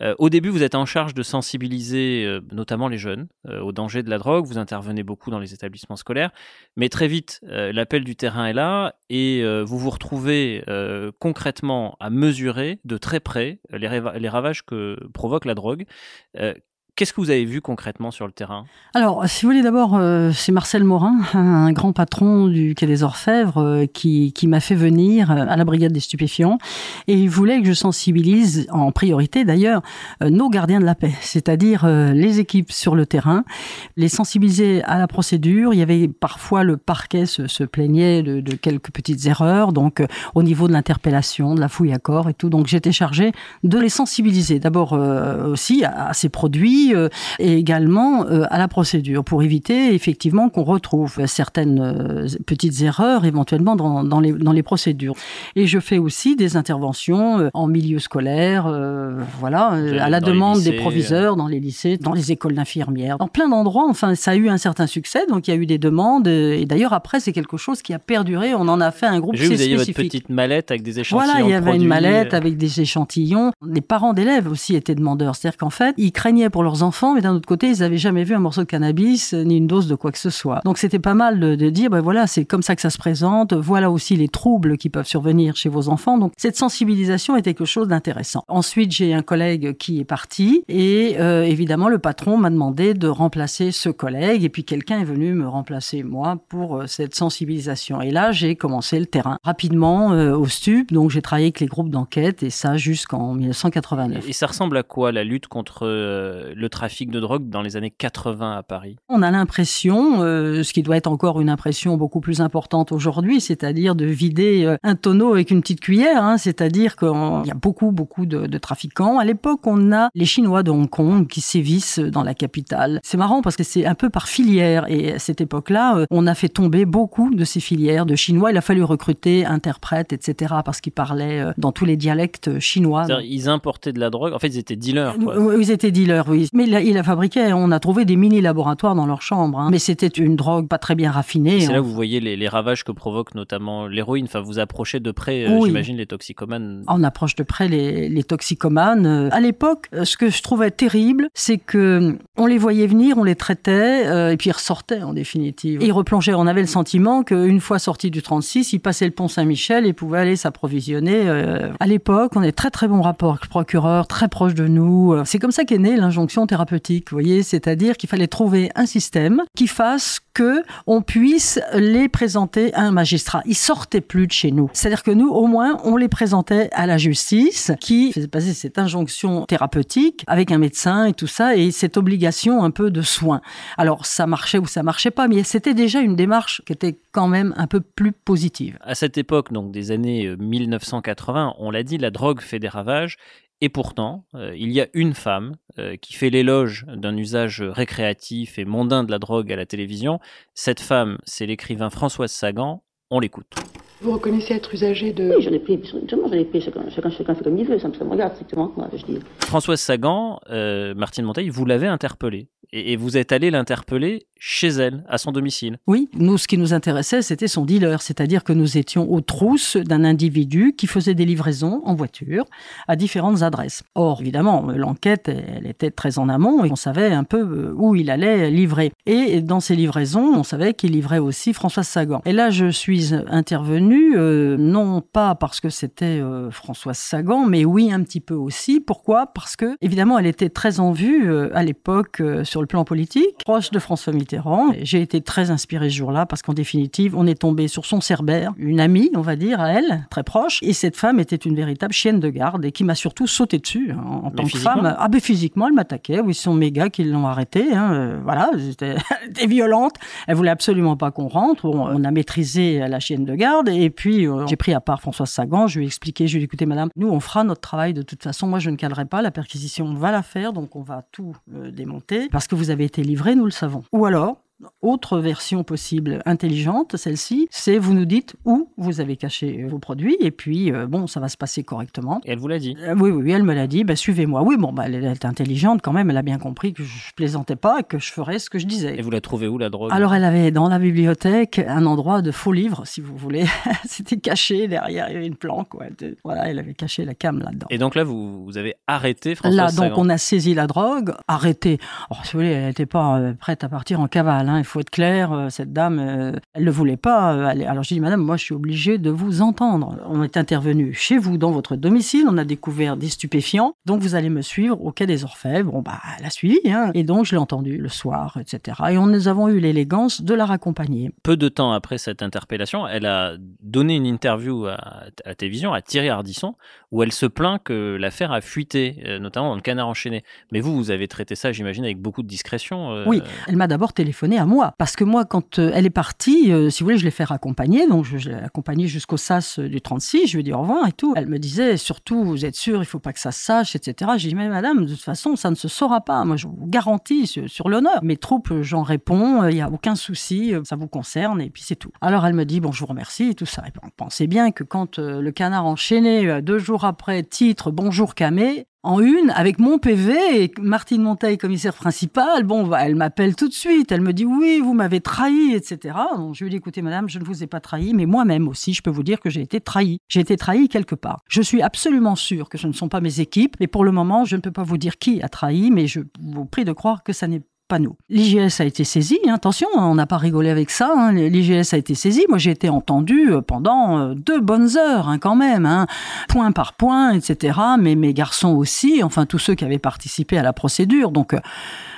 Euh, au début, vous êtes en charge de sensibiliser notamment les jeunes au danger de la drogue. Vous intervenez beaucoup dans les établissements scolaires. Mais très vite, l'appel du terrain est là et vous vous retrouvez concrètement à mesurer de très près les ravages que provoque la drogue. Euh, Qu'est-ce que vous avez vu concrètement sur le terrain? Alors, si vous voulez, d'abord, euh, c'est Marcel Morin, un grand patron du Quai des Orfèvres, euh, qui, qui m'a fait venir euh, à la brigade des stupéfiants. Et il voulait que je sensibilise, en priorité d'ailleurs, nos gardiens de la paix, c'est-à-dire les équipes sur le terrain, les sensibiliser à la procédure. Il y avait parfois le parquet se, se plaignait de, de, quelques petites erreurs, donc au niveau de l'interpellation, de la fouille à corps et tout. Donc j'étais chargé de les sensibiliser, d'abord aussi à ces produits euh, et également euh, à la procédure pour éviter effectivement qu'on retrouve certaines euh, petites erreurs éventuellement dans, dans, les, dans les procédures. Et je fais aussi des interventions en milieu scolaire, voilà, à la demande des proviseurs dans les lycées, dans les écoles d'infirmières, dans plein d'endroits. Enfin, ça a eu un certain succès, donc il y a eu des demandes. Et d'ailleurs, après, c'est quelque chose qui a perduré. On en a fait un groupe J'ai vous aviez votre petite mallette avec des échantillons. Voilà, il y avait une mallette avec des échantillons. Les parents d'élèves aussi étaient demandeurs. C'est-à-dire qu'en fait, ils craignaient pour leurs enfants, mais d'un autre côté, ils n'avaient jamais vu un morceau de cannabis euh, ni une dose de quoi que ce soit. Donc c'était pas mal de, dire, ben voilà, c'est comme ça que ça se présente. Voilà aussi les troubles qui peuvent survenir chez vos enfants. Donc cette sensibilisation est quelque chose d'intéressant. Ensuite, j'ai un collègue qui est parti et euh, évidemment le patron m'a demandé de remplacer ce collègue et puis quelqu'un est venu me remplacer moi pour euh, cette sensibilisation. Et là, j'ai commencé le terrain rapidement au STUP. Donc j'ai travaillé avec les groupes d'enquête et ça jusqu'en 1989. Et ça ressemble à quoi la lutte contre le le trafic de drogue dans les années 80 à Paris On a l'impression, euh, ce qui doit être encore une impression beaucoup plus importante aujourd'hui, c'est-à-dire de vider euh, un tonneau avec une petite cuillère, hein, c'est-à-dire qu'il y a beaucoup, beaucoup de, de, trafiquants. À l'époque, on a les Chinois de Hong Kong qui sévissent dans la capitale. C'est marrant parce que c'est un peu par filière et à cette époque-là, euh, on a fait tomber beaucoup de ces filières de Chinois. Il a fallu recruter interprètes, etc., parce qu'ils parlaient dans tous les dialectes chinois. Ils importaient de la drogue. En fait, ils étaient dealers. Quoi. Ils étaient dealers, oui. Mais il la, fabriquait. On a trouvé des mini-laboratoires dans leur chambre. Hein. Mais c'était une drogue pas très bien raffinée. C'est là hein. que vous voyez les, ravages que provoque notamment l'héroïne. Enfin, vous approchez de près, euh, j'imagine, les toxicomanes. On approche de près les, les toxicomanes. Euh, à l'époque, euh, ce que je trouvais terrible, c'est que on les voyait venir, on les traitait, et puis ils ressortaient en définitive. ils replongeaient. On avait le sentiment qu'une fois sortis du 36, ils passaient le pont Saint-Michel et pouvaient aller s'approvisionner. à l'époque, on est très très bon rapport avec le procureur, très proche de nous. C'est comme ça qu'est née l'injonction thérapeutique vous voyez, c'est-à-dire qu'il fallait trouver un système qui fasse que on puisse les présenter à un magistrat. Ils sortaient plus de chez nous. C'est-à-dire que nous, au moins, on les présentait à la justice qui faisait passer cette injonction thérapeutique avec un médecin et tout ça et cette obligation un peu de soins. Alors, ça marchait ou ça marchait pas, mais c'était déjà une démarche qui était quand même un peu plus positive. À cette époque, donc des années 1980, on l'a dit, la drogue fait des ravages et pourtant, euh, il y a une femme euh, qui fait l'éloge d'un usage récréatif et mondain de la drogue à la télévision. Cette femme, c'est l'écrivain Françoise Sagan. On l'écoute. Vous reconnaissez être usagé de... Oui, je l'ai pris, pris, chacun, chacun, chacun, fait comme il veut, ça me, regarde strictement, moi, je dis. Françoise Sagan, euh, Martine Monteil, vous l'avez interpellée. Et, et, vous êtes allé l'interpeller chez elle, à son domicile. Oui, nous, ce qui nous intéressait, c'était son dealer, c'est-à-dire que nous étions aux trousses d'un individu qui faisait des livraisons en voiture à différentes adresses. Or, évidemment, l'enquête, elle était très en amont et on savait un peu euh, où il allait livrer. Et dans ces livraisons, on savait qu'il livrait aussi Françoise Sagan. Et là, je suis intervenue, euh, non pas parce que c'était euh, Françoise Sagan, mais oui, un petit peu aussi. Pourquoi? Parce que, évidemment, elle était très en vue à l'époque sur le plan politique, proche de François Mitterrand. J'ai été très inspirée ce jour-là parce qu'en définitive, on est tombé sur son cerbère, une amie, on va dire, à elle, très proche. Et cette femme était une véritable chienne de garde et qui m'a surtout sauté dessus hein, en, tant que femme. Ah ben physiquement, elle m'attaquait. Oui, ce sont mes gars qui l'ont arrêtée. Hein. Euh, voilà, elle était [LAUGHS] violente. Elle voulait absolument pas qu'on rentre. Bon, on a maîtrisé la chienne de garde et puis euh, j'ai pris à part Françoise Sagan. Je lui ai expliqué, je lui ai dit, écoutez, madame, nous on fera notre travail de toute façon. Moi, je ne calerai pas. La perquisition, on va la faire, donc on va tout euh, démonter parce que vous avez été livré, nous le savons. Ou alors, Alors, autre version possible intelligente, celle-ci, c'est vous nous dites où vous avez caché vos produits et puis euh, bon, ça va se passer correctement. Et elle vous l'a dit euh, Oui, oui, elle me l'a dit. Bah, suivez-moi. Oui, bon, bah, elle est intelligente quand même. Elle a bien compris que je plaisantais pas et que je ferais ce que je disais. Et vous la trouvez où la drogue? Alors, elle avait dans la bibliothèque un endroit de faux livres, si vous voulez. [LAUGHS] C'était caché derrière, il y avait une planque. Ouais. Voilà, elle avait caché la cam là-dedans. Et donc là, vous, vous avez arrêté François Là, donc Sagan. on a saisi la drogue, arrêté. Oh, si vous voulez, elle n'était pas euh, prête à partir en cavale. Hein, il faut être clair. euh, Cette dame, euh, elle ne voulait pas euh, aller. Alors j'ai dit, madame, moi je suis obligée de vous entendre. On est intervenu chez vous, dans votre domicile, on a découvert des stupéfiants, donc vous allez me suivre au quai des Orfèvres. Bon, bah, elle a suivi, hein. et donc je l'ai entendu le soir, etc. Et on, nous avons eu l'élégance de la raccompagner. Peu de temps après cette interpellation, elle a donné une interview à, la télévision, à Thierry Ardisson, où elle se plaint que l'affaire a fuité, euh, notamment dans le canard enchaîné. Mais vous, vous avez traité ça, j'imagine, avec beaucoup de discrétion. euh, Oui, elle m'a d'abord téléphoné à moi. Parce que moi, quand euh, elle est partie, euh, si vous voulez, je l'ai fait raccompagner. Donc, je, l'ai accompagnée jusqu'au SAS euh, du 36. Je lui ai dit au revoir et tout. Elle me disait, surtout, vous êtes sûr, il faut pas que ça se sache, etc. J'ai dit, mais madame, de toute façon, ça ne se saura pas. Moi, je vous garantis sur, l'honneur. Mes troupes, j'en réponds, il n'y a aucun souci, ça vous concerne, et puis c'est tout. Alors, elle me dit, bon, je vous remercie, et tout ça. Et pensait bien que quand le canard enchaîné, deux jours après, titre Bonjour Camé, en une avec mon PV et Martine Monteil, commissaire principal. Bon, bah, elle m'appelle tout de suite. Elle me dit oui, vous m'avez trahi, etc. Je lui dis écoutez, madame, je ne vous ai pas trahi, mais moi-même aussi, je peux vous dire que j'ai été trahi. J'ai été trahi quelque part. Je suis absolument sûr que ce ne sont pas mes équipes, mais pour le moment, je ne peux pas vous dire qui a trahi, mais je vous prie de croire que ça n'est L'IGS a été saisi, hein, attention, hein, on n'a pas rigolé avec ça, hein, l'IGS a été saisi, moi j'ai été entendu euh, pendant euh, deux bonnes heures hein, quand même, point par point, etc. Mais mes garçons aussi, enfin tous ceux qui avaient participé à la procédure, donc euh,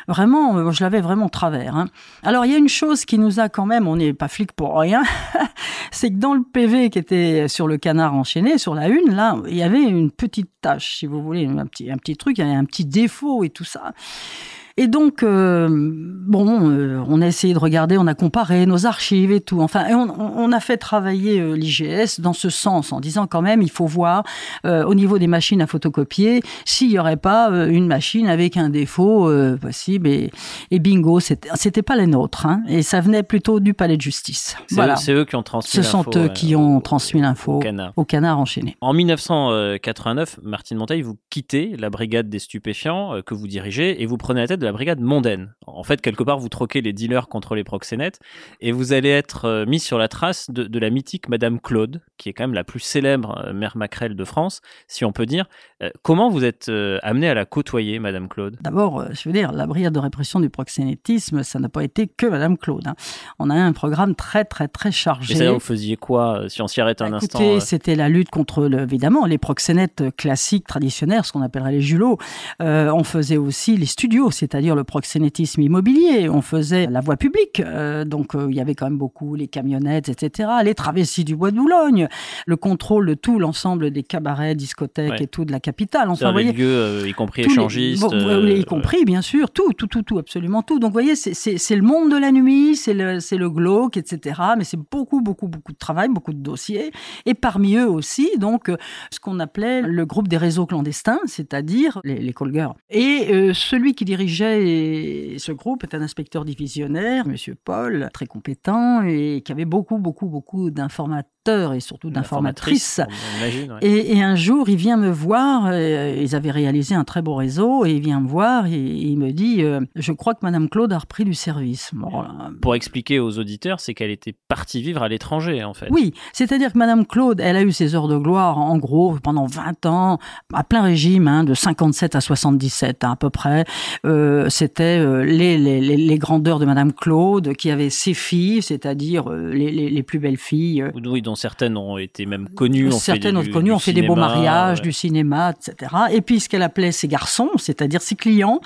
vraiment, je l'avais vraiment travers. Alors il y a une chose qui nous a quand même, on n'est pas flic pour rien, [LAUGHS] c'est que dans le PV qui était sur le canard enchaîné, sur la une, là, il y avait une petite tâche, si vous voulez, un petit, un petit truc, y avait un petit défaut et tout ça. Et donc, euh, bon, euh, on a essayé de regarder, on a comparé nos archives et tout. Enfin, et on, on a fait travailler euh, l'IGS dans ce sens, en disant quand même, il faut voir au niveau des machines à photocopier s'il n'y aurait pas une machine avec un défaut possible. Et, et bingo, c'était pas les nôtres. Hein, et ça venait plutôt du palais de justice. C'est Voilà. eux, c'est eux qui ont transmis Ce sont l'info, eux qui ont transmis l'info au canard. au canard enchaîné. En 1989, Martine Monteil, vous quittez la brigade des stupéfiants que vous dirigez et vous prenez la tête de la brigade mondaine. En fait, quelque part, vous troquez les dealers contre les proxénètes et vous allez être euh, mis sur la trace de, de la mythique Madame Claude, qui est quand même la plus célèbre euh, mère maquerelle de France, si on peut dire. Euh, comment vous êtes amené à la côtoyer, Madame Claude? D'abord, je veux dire, la brigade de répression du proxénétisme, ça n'a pas été que Madame Claude. hein. On a un programme très, très, très chargé. Et c'est-à-dire, vous faisiez quoi, si on s'y arrête un Bah, instant c'était la lutte contre, le- évidemment, les proxénètes classiques, traditionnels, ce qu'on appellerait les julots. Euh, on faisait aussi les studios, c'est-à-dire le proxénétisme immobilier. On faisait la voie publique. Euh, donc, euh, il y avait quand même beaucoup les camionnettes, etc. Les travestis du bois de Boulogne. Le contrôle de tout l'ensemble des cabarets, discothèques Ouais. et tout de la capitale. Enfin, c'est-à-dire voyez, lieux, euh, y compris tous les- échangistes bon, y compris, bien sûr, tout, tout, tout, tout, absolument tout. Donc, vous voyez, c'est- le monde de la nuit, c'est le, c'est le glauque, etc. Mais c'est beaucoup, beaucoup, beaucoup de travail, beaucoup de dossiers. Et parmi eux aussi, donc, ce qu'on appelait le groupe des réseaux clandestins, c'est-à-dire les, les girls. Et celui qui dirigeait ce groupe est un inspecteur divisionnaire, Monsieur Paul, très compétent et qui avait beaucoup, beaucoup, beaucoup d'informateurs et surtout d'informatrices. ouais. Et, et un jour, il vient me voir, euh, ils avaient réalisé un très beau réseau, et il vient me voir et, il me dit euh, Je crois que Madame Claude a repris du service. Bon, Pour expliquer aux auditeurs, c'est qu'elle était partie vivre à l'étranger, en fait. oui, c'est-à-dire que Madame Claude, elle a eu ses heures de gloire, en gros, pendant 20 ans, à plein régime, hein, de 57 à 77 hein, à peu près. Euh, C'était euh, les, les, grandeurs de Madame Claude, qui avait ses filles, c'est-à-dire les, les, plus belles filles. Oui, dont certaines ont été même connues. Certaines ont du connu, on fait des beaux mariages, ouais. du cinéma, etc. Et puis ce qu'elle appelait ses garçons, c'est-à-dire ses clients.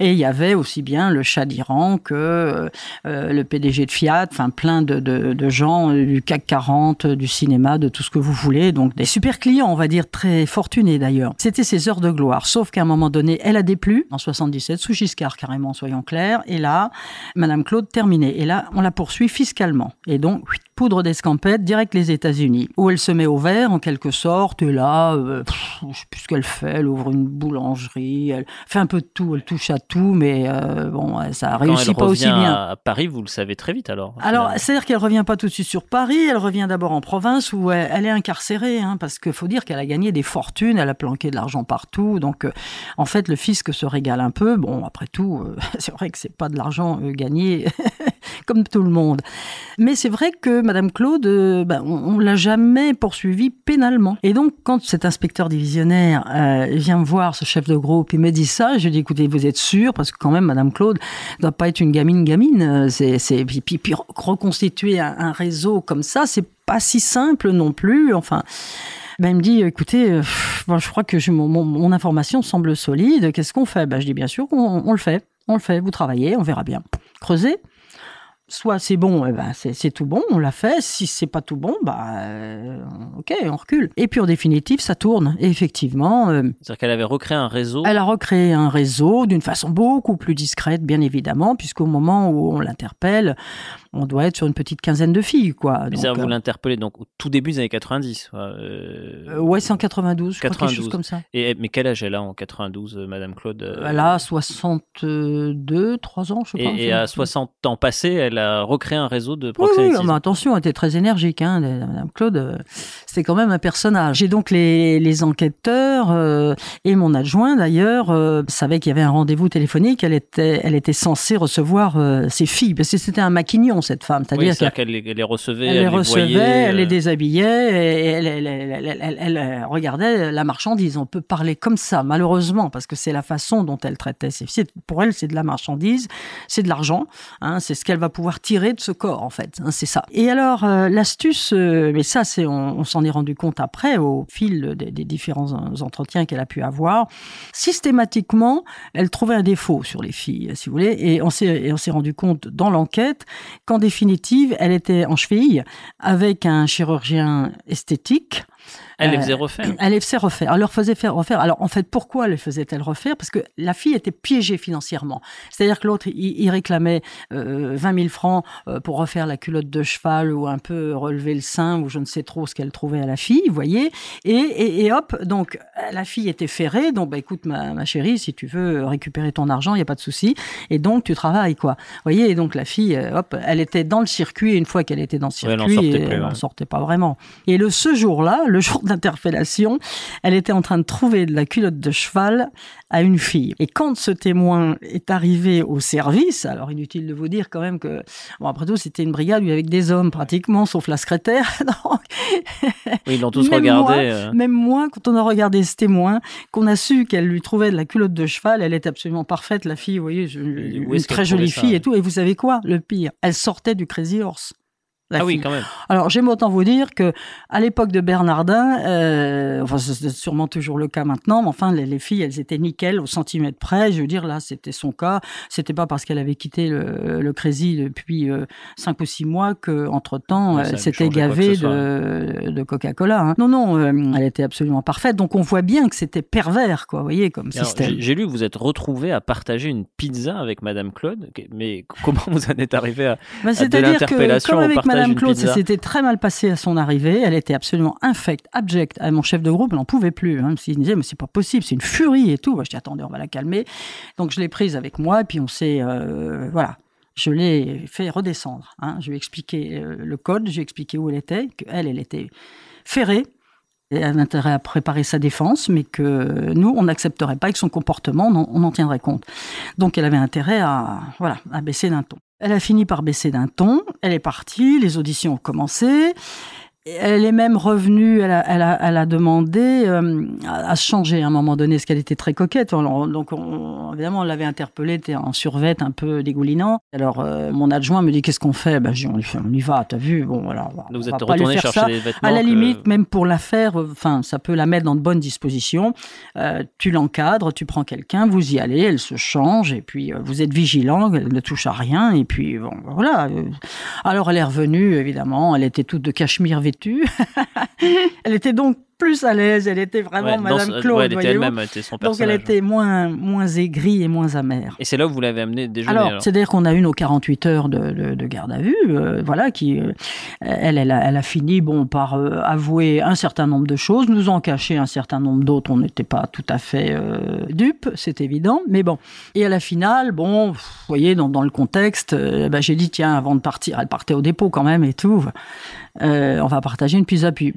Et il y avait aussi bien le chat d'Iran que euh, le PDG de Fiat, enfin plein de, de, de gens euh, du CAC 40, euh, du cinéma, de tout ce que vous voulez. Donc des super clients, on va dire très fortunés d'ailleurs. C'était ses heures de gloire. Sauf qu'à un moment donné, elle a déplu, en 77, sous Giscard carrément, soyons clairs. Et là, Madame Claude terminée. Et là, on la poursuit fiscalement. Et donc, poudre d'escampette, direct les États-Unis, où elle se met au vert en quelque sorte. Et là, euh, pff, je sais plus ce qu'elle fait. Elle ouvre une boulangerie, elle fait un peu de tout, elle touche à tout, mais euh, bon, ça Quand réussit elle pas aussi bien. à Paris, vous le savez très vite alors. Alors, c'est-à-dire qu'elle revient pas tout de suite sur Paris, elle revient d'abord en province où elle, elle est incarcérée, hein, parce qu'il faut dire qu'elle a gagné des fortunes, elle a planqué de l'argent partout, donc euh, en fait le fisc se régale un peu. Bon, après tout, euh, [LAUGHS] c'est vrai que c'est pas de l'argent euh, gagné [LAUGHS] comme tout le monde. Mais c'est vrai que Madame Claude, euh, ben, on, on l'a jamais poursuivie pénalement. Et donc, quand cet inspecteur divisionnaire euh, vient me voir, ce chef de groupe, il me dit ça, je lui dis, écoutez, vous êtes sûr? Parce que quand même, Madame Claude doit pas être une gamine gamine. Euh, C'est, c'est, puis, puis, puis reconstituer un, un réseau comme ça, c'est pas si simple non plus. Enfin. Ben, il me dit, écoutez, je crois que mon, information semble solide. Qu'est-ce qu'on fait? Ben, Je dis, bien sûr, on, on le fait. On le fait. Vous travaillez, on verra bien. Creuser. Soit c'est bon, eh ben c'est, tout bon, on l'a fait. Si c'est pas tout bon, bah euh, ok, on recule. Et puis en définitive, ça tourne. Et effectivement, euh, C'est-à-dire qu'elle avait recréé un réseau. elle a recréé un réseau d'une façon beaucoup plus discrète, bien évidemment, puisqu'au moment où on l'interpelle, on doit être sur une petite quinzaine de filles, quoi. Mais ça, vous euh, l'interpellez donc au tout début des années 90. quoi, euh, euh, ouais, c'est en 92, je crois, quelque 92. chose comme ça. Et, mais quel âge elle a en 92, euh, Madame Claude Elle a 62, 3 ans, je crois. Et, et à 60 ans passés, elle a recréé un réseau de Oui, oui, proxénétisme. mais attention, elle était très énergique. Hein, Madame Claude, c'était quand même un personnage. Et donc les, les enquêteurs euh, et mon adjoint d'ailleurs euh, savaient qu'il y avait un rendez-vous téléphonique. Elle était, elle était censée recevoir ses filles, parce que c'était un maquignon cette femme. C'est-à-dire qu'elle les, les recevait, elle elle, les recevait, voyait, elle les euh, déshabillait, et elle, regardait la marchandise. On peut parler comme ça, malheureusement, parce que c'est la façon dont elle traitait ses filles. Pour elle, c'est de la marchandise, c'est de l'argent, hein, c'est ce qu'elle va pouvoir tirer de ce corps, en fait. hein, c'est ça. Et alors, euh, l'astuce, euh, mais ça, c'est, on, on s'en est rendu compte après, au fil des, des différents entretiens qu'elle a pu avoir. Systématiquement, elle trouvait un défaut sur les filles, si vous voulez, et on s'est rendu compte dans l'enquête qu'en définitive, elle était en cheville avec un chirurgien esthétique. Elle les Euh, faisait refaire. Elle les faisait refaire. Elle leur faisait faire refaire. Alors, en fait, pourquoi les faisait-elle refaire? Parce que la fille était piégée financièrement. C'est-à-dire que l'autre, il, il réclamait euh, 20 000 francs euh, pour refaire la culotte de cheval ou un peu relever le sein ou je ne sais trop ce qu'elle trouvait à la fille, vous voyez. Et, et, et hop, donc, la fille était ferrée. Donc, bah, écoute, ma, ma chérie, si tu veux récupérer ton argent, il n'y a pas de souci. Et donc, tu travailles, quoi. Vous voyez, et donc, la fille, euh, hop, elle était dans le circuit. Et une fois qu'elle était dans le Ouais, elle en circuit, sortait en sortait pas vraiment. Et le ce jour-là, le jour d'interpellation, elle était en train de trouver de la culotte de cheval à une fille. Et quand ce témoin est arrivé au service, alors inutile de vous dire quand même que, bon, après tout, c'était une brigade que des hommes pratiquement, sauf la secrétaire. [LAUGHS] Donc, Oui, ils l'ont tous Même regardé. moi, euh. même moi, quand on a regardé ce témoin, qu'on a su qu'elle lui trouvait de la culotte de cheval, elle est absolument parfaite, la fille, vous voyez, une très jolie fille et tout. Et vous savez quoi? Le pire, elle sortait du Crazy Horse. La Ah oui, quand même. Alors, j'aime autant vous dire que à l'époque de Bernardin, euh, enfin, c'est sûrement toujours le cas maintenant, mais enfin, les, les filles, elles étaient nickel au centimètre près. Je veux dire, là, c'était son cas. C'était pas parce qu'elle avait quitté le, le Crazy depuis euh, cinq ou six mois que, entre temps, Ouais, elle s'était gavée de, de Coca-Cola. hein. Non, non, euh, elle était absolument parfaite. Donc, on voit bien que c'était pervers, quoi, vous voyez, comme Alors, système. J'ai lu que vous êtes retrouvé à partager une pizza avec Madame Claude, mais comment vous en êtes arrivé à... Bah, de C'est-à-dire que, l'interpellation Madame Claude, ça s'était très mal passé à son arrivée. Elle était absolument infecte, abjecte. Ah, Mon chef de groupe n'en pouvait plus. Hein. Il me disait, mais c'est pas possible, c'est une furie et tout. Je dis, attendez, on va la calmer. Donc, je l'ai prise avec moi, et puis on s'est. euh, voilà. Je l'ai fait redescendre. Hein. Je lui ai expliqué euh, le code, je lui ai expliqué où elle était, qu'elle, elle était ferrée. Elle avait intérêt à préparer sa défense, mais que nous, on n'accepterait pas que son comportement, on en- on en tiendrait compte. Donc, elle avait intérêt à, voilà, à baisser d'un ton. Elle a fini par baisser d'un ton, elle est partie, les auditions ont commencé. Elle est même revenue, elle a, elle a, elle a demandé euh, à, à se changer à un moment donné, parce qu'elle était très coquette. Donc, on- évidemment, on l'avait interpellée, était en survêt un peu dégoulinant. Alors, euh, mon adjoint me dit Qu'est-ce qu'on fait? Ben, Je dis on, lui fait- on y va, t'as vu? Bon, alors, on Donc vous êtes pas lui retourné faire chercher ça. des vêtements À la que- limite, même pour la faire, euh, enfin, ça peut la mettre dans de bonnes dispositions. Euh, tu l'encadres, tu prends quelqu'un, vous y allez, elle se change, et puis vous êtes vigilant, elle ne touche à rien, et puis bon, voilà. Alors elle est revenue, évidemment, elle était toute de cachemire vêtue. [LAUGHS] elle était donc plus à l'aise, elle était vraiment Ouais, Madame Claude, ouais, elle était elle-même, elle était son Donc elle personnage. était moins, moins aigrie et moins amère. Et c'est là où vous l'avez amené déjeuner. Alors, alors. c'est-à-dire qu'on a eu nos 48 heures de, de- de garde à vue, euh, voilà, qui, euh, elle, elle a, elle a fini, bon, par euh, avouer un certain nombre de choses, nous en cacher un certain nombre d'autres, on n'était pas tout à fait dupes, c'est évident, mais bon. Et à la finale, bon, vous voyez, dans, dans le contexte, ben, j'ai dit, tiens, avant de partir, elle partait au dépôt quand même et tout, on va partager une pizza, puis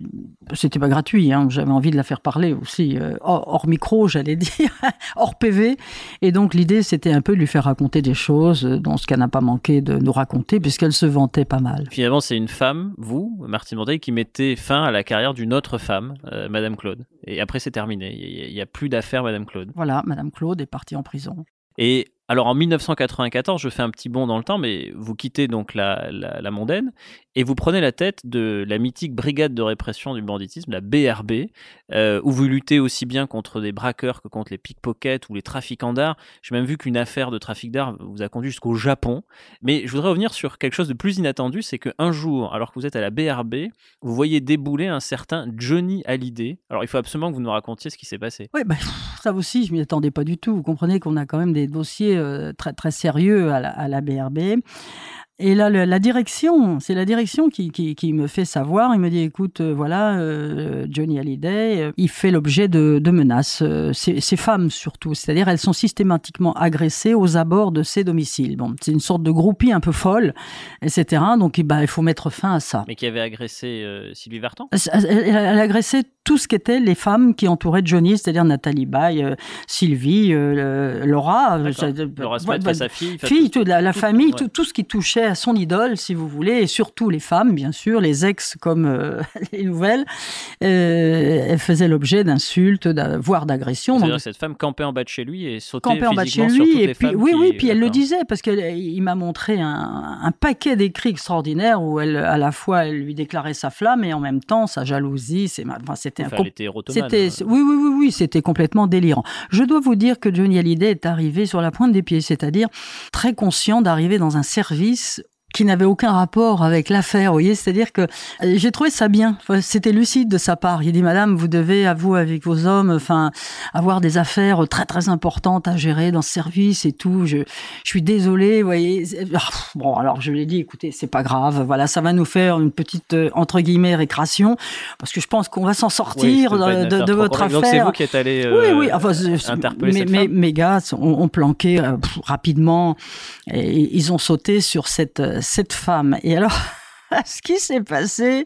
c'était pas gratuit, hein, j'avais envie de la faire parler aussi, euh, hors, micro, j'allais [LAUGHS] dire, hors PV. Et donc l'idée, c'était un peu de lui faire raconter des choses euh, dont ce qu'elle n'a pas manqué de nous raconter, puisqu'elle se vantait pas mal. Finalement, c'est une femme, vous, Martine Monteil, qui mettez fin à la carrière d'une autre femme, euh, Madame Claude. Et après, c'est terminé. Il n'y a, plus d'affaires, Madame Claude. Voilà, Madame Claude est partie en prison. Et alors en 1994, je fais un petit bond dans le temps, mais vous quittez donc la, la, mondaine et vous prenez la tête de la mythique brigade de répression du banditisme, la BRB, euh, où vous luttez aussi bien contre des braqueurs que contre les pickpockets ou les trafiquants d'art. J'ai même vu qu'une affaire de trafic d'art vous a conduit jusqu'au Japon. Mais je voudrais revenir sur quelque chose de plus inattendu, c'est qu'un jour, alors que vous êtes à la BRB, vous voyez débouler un certain Johnny Hallyday. Alors il faut absolument que vous nous racontiez ce qui s'est passé. Oui, bah, ça aussi, je m'y attendais pas du tout. Vous comprenez qu'on a quand même des dossiers euh, très très sérieux à la, à la BRB. Et là, le, la direction, c'est la direction qui, qui, qui, me fait savoir. Il me dit, écoute, euh, voilà, euh, Johnny Hallyday, euh, il fait l'objet de, de menaces. Ces, ces, femmes surtout, c'est-à-dire elles sont systématiquement agressées aux abords de ses domiciles. Bon, c'est une sorte de groupie un peu folle, etc. Donc, bah, il faut mettre fin à ça. Mais qui avait agressé Sylvie Vartan? Elle, elle, elle, a agressé tout ce qu'étaient les femmes qui entouraient Johnny, c'est-à-dire Nathalie Baye, euh, Sylvie, Laura, Laura Smet, bah, sa fille, fille toute la, la famille, ouais. tout, tout ce qui touchait à son idole, si vous voulez, et surtout les femmes, bien sûr, les ex comme euh, [LAUGHS] les nouvelles, euh, elle faisait l'objet d'insultes, voire d'agressions. C'est-à-dire cette femme campait en bas de chez lui et sautait campait en bas de chez lui, et puis oui, oui, puis elle le disait parce qu'il m'a montré un, un paquet d'écrits extraordinaires où elle, à la fois, elle lui déclarait sa flamme et en même temps sa jalousie. Enfin, c'était un. C'était, oui, oui, oui, oui, c'était complètement délirant. Je dois vous dire que Johnny Hallyday est arrivé sur la pointe des pieds, c'est-à-dire très conscient d'arriver dans un service qui n'avait aucun rapport avec l'affaire, vous voyez, c'est-à-dire que euh, j'ai trouvé ça bien, c'était lucide de sa part. Il dit Madame, vous devez à vous avec vos hommes, enfin, avoir des affaires très très importantes à gérer dans ce service et tout. Je, je suis désolé, vous voyez. Ah, bon, alors je lui ai dit, écoutez, c'est pas grave, voilà, ça va nous faire une petite euh, entre guillemets récréation, parce que je pense qu'on va s'en sortir oui, de, de, de votre affaire. Donc c'est vous qui êtes allé euh, oui, oui, enfin, interpeller mes, mes, mes, gars ont, planqué euh, rapidement et ils ont sauté sur cette cette femme. Et alors, [LAUGHS] ce qui s'est passé,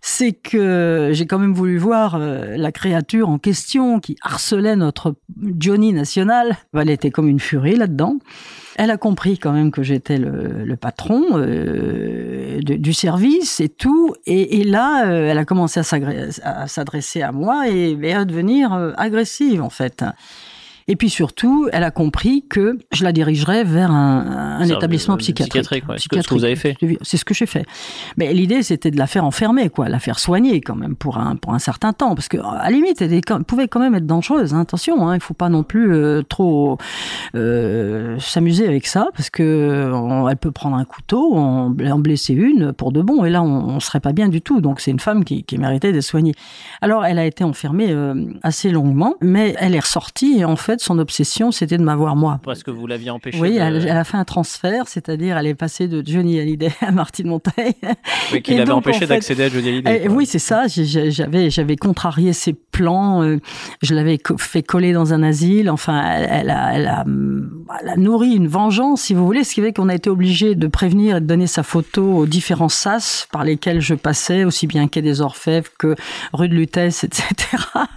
c'est que j'ai quand même voulu voir euh, la créature en question qui harcelait notre Johnny national. Elle était comme une furie là-dedans. Elle a compris quand même que j'étais le, patron euh, du service et tout. Et, là, euh, elle a commencé à s'adresser à moi et, à devenir agressive en fait. Et puis surtout, elle a compris que je la dirigerais vers un, un établissement psychiatrique. Psychiatrique, ouais. psychiatrique. Ce que vous avez fait. C'est ce que j'ai fait. Mais l'idée, c'était de la faire enfermer, quoi, la faire soigner quand même pour un pour un certain temps, parce que à la limite, elle pouvait quand même être dangereuse. Hein. Attention, hein, il faut pas non plus euh, trop euh, s'amuser avec ça, parce que on, elle peut prendre un couteau, en, en, blesser une pour de bon, et là, on, on serait pas bien du tout. Donc c'est une femme qui, qui méritait d'être soignée. Alors, elle a été enfermée euh, assez longuement, mais elle est ressortie en fait son obsession, c'était de m'avoir moi. Parce que vous l'aviez empêché. Oui, de... elle, elle, a fait un transfert, c'est-à-dire elle est passée de Johnny Hallyday [LAUGHS] à Martine Monteil. Oui, qui l'avait empêché en fait, d'accéder à Johnny Hallyday. Eh, oui, c'est ça. J'avais, j'avais contrarié ses plans. Euh, je l'avais fait coller dans un asile. Enfin, elle, elle, a, elle, a, elle, a, nourri une vengeance, si vous voulez, ce qui fait qu'on a été obligé de prévenir et de donner sa photo aux différents sas par lesquels je passais, aussi bien quai des Orfèvres que rue de Lutèce, etc.,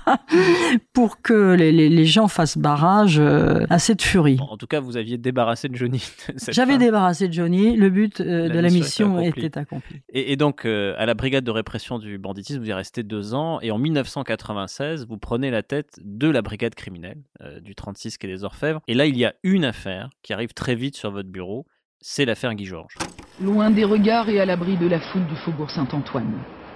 [LAUGHS] pour que les, les, les gens fassent barrage euh, à cette furie. Bon, en tout cas, vous aviez débarrassé de Johnny. [LAUGHS] J'avais débarrassé de Johnny. Le but euh, la de la mission était accompli. Était accompli. Et, et, donc, euh, à la brigade de répression du banditisme, vous y restez deux ans. Et en 1996, vous prenez la tête de la brigade criminelle euh, du 36 quai des Orfèvres. Et là, il y a une affaire qui arrive très vite sur votre bureau. C'est l'affaire Guy Georges. Loin des regards et à l'abri de la foule du faubourg Saint-Antoine,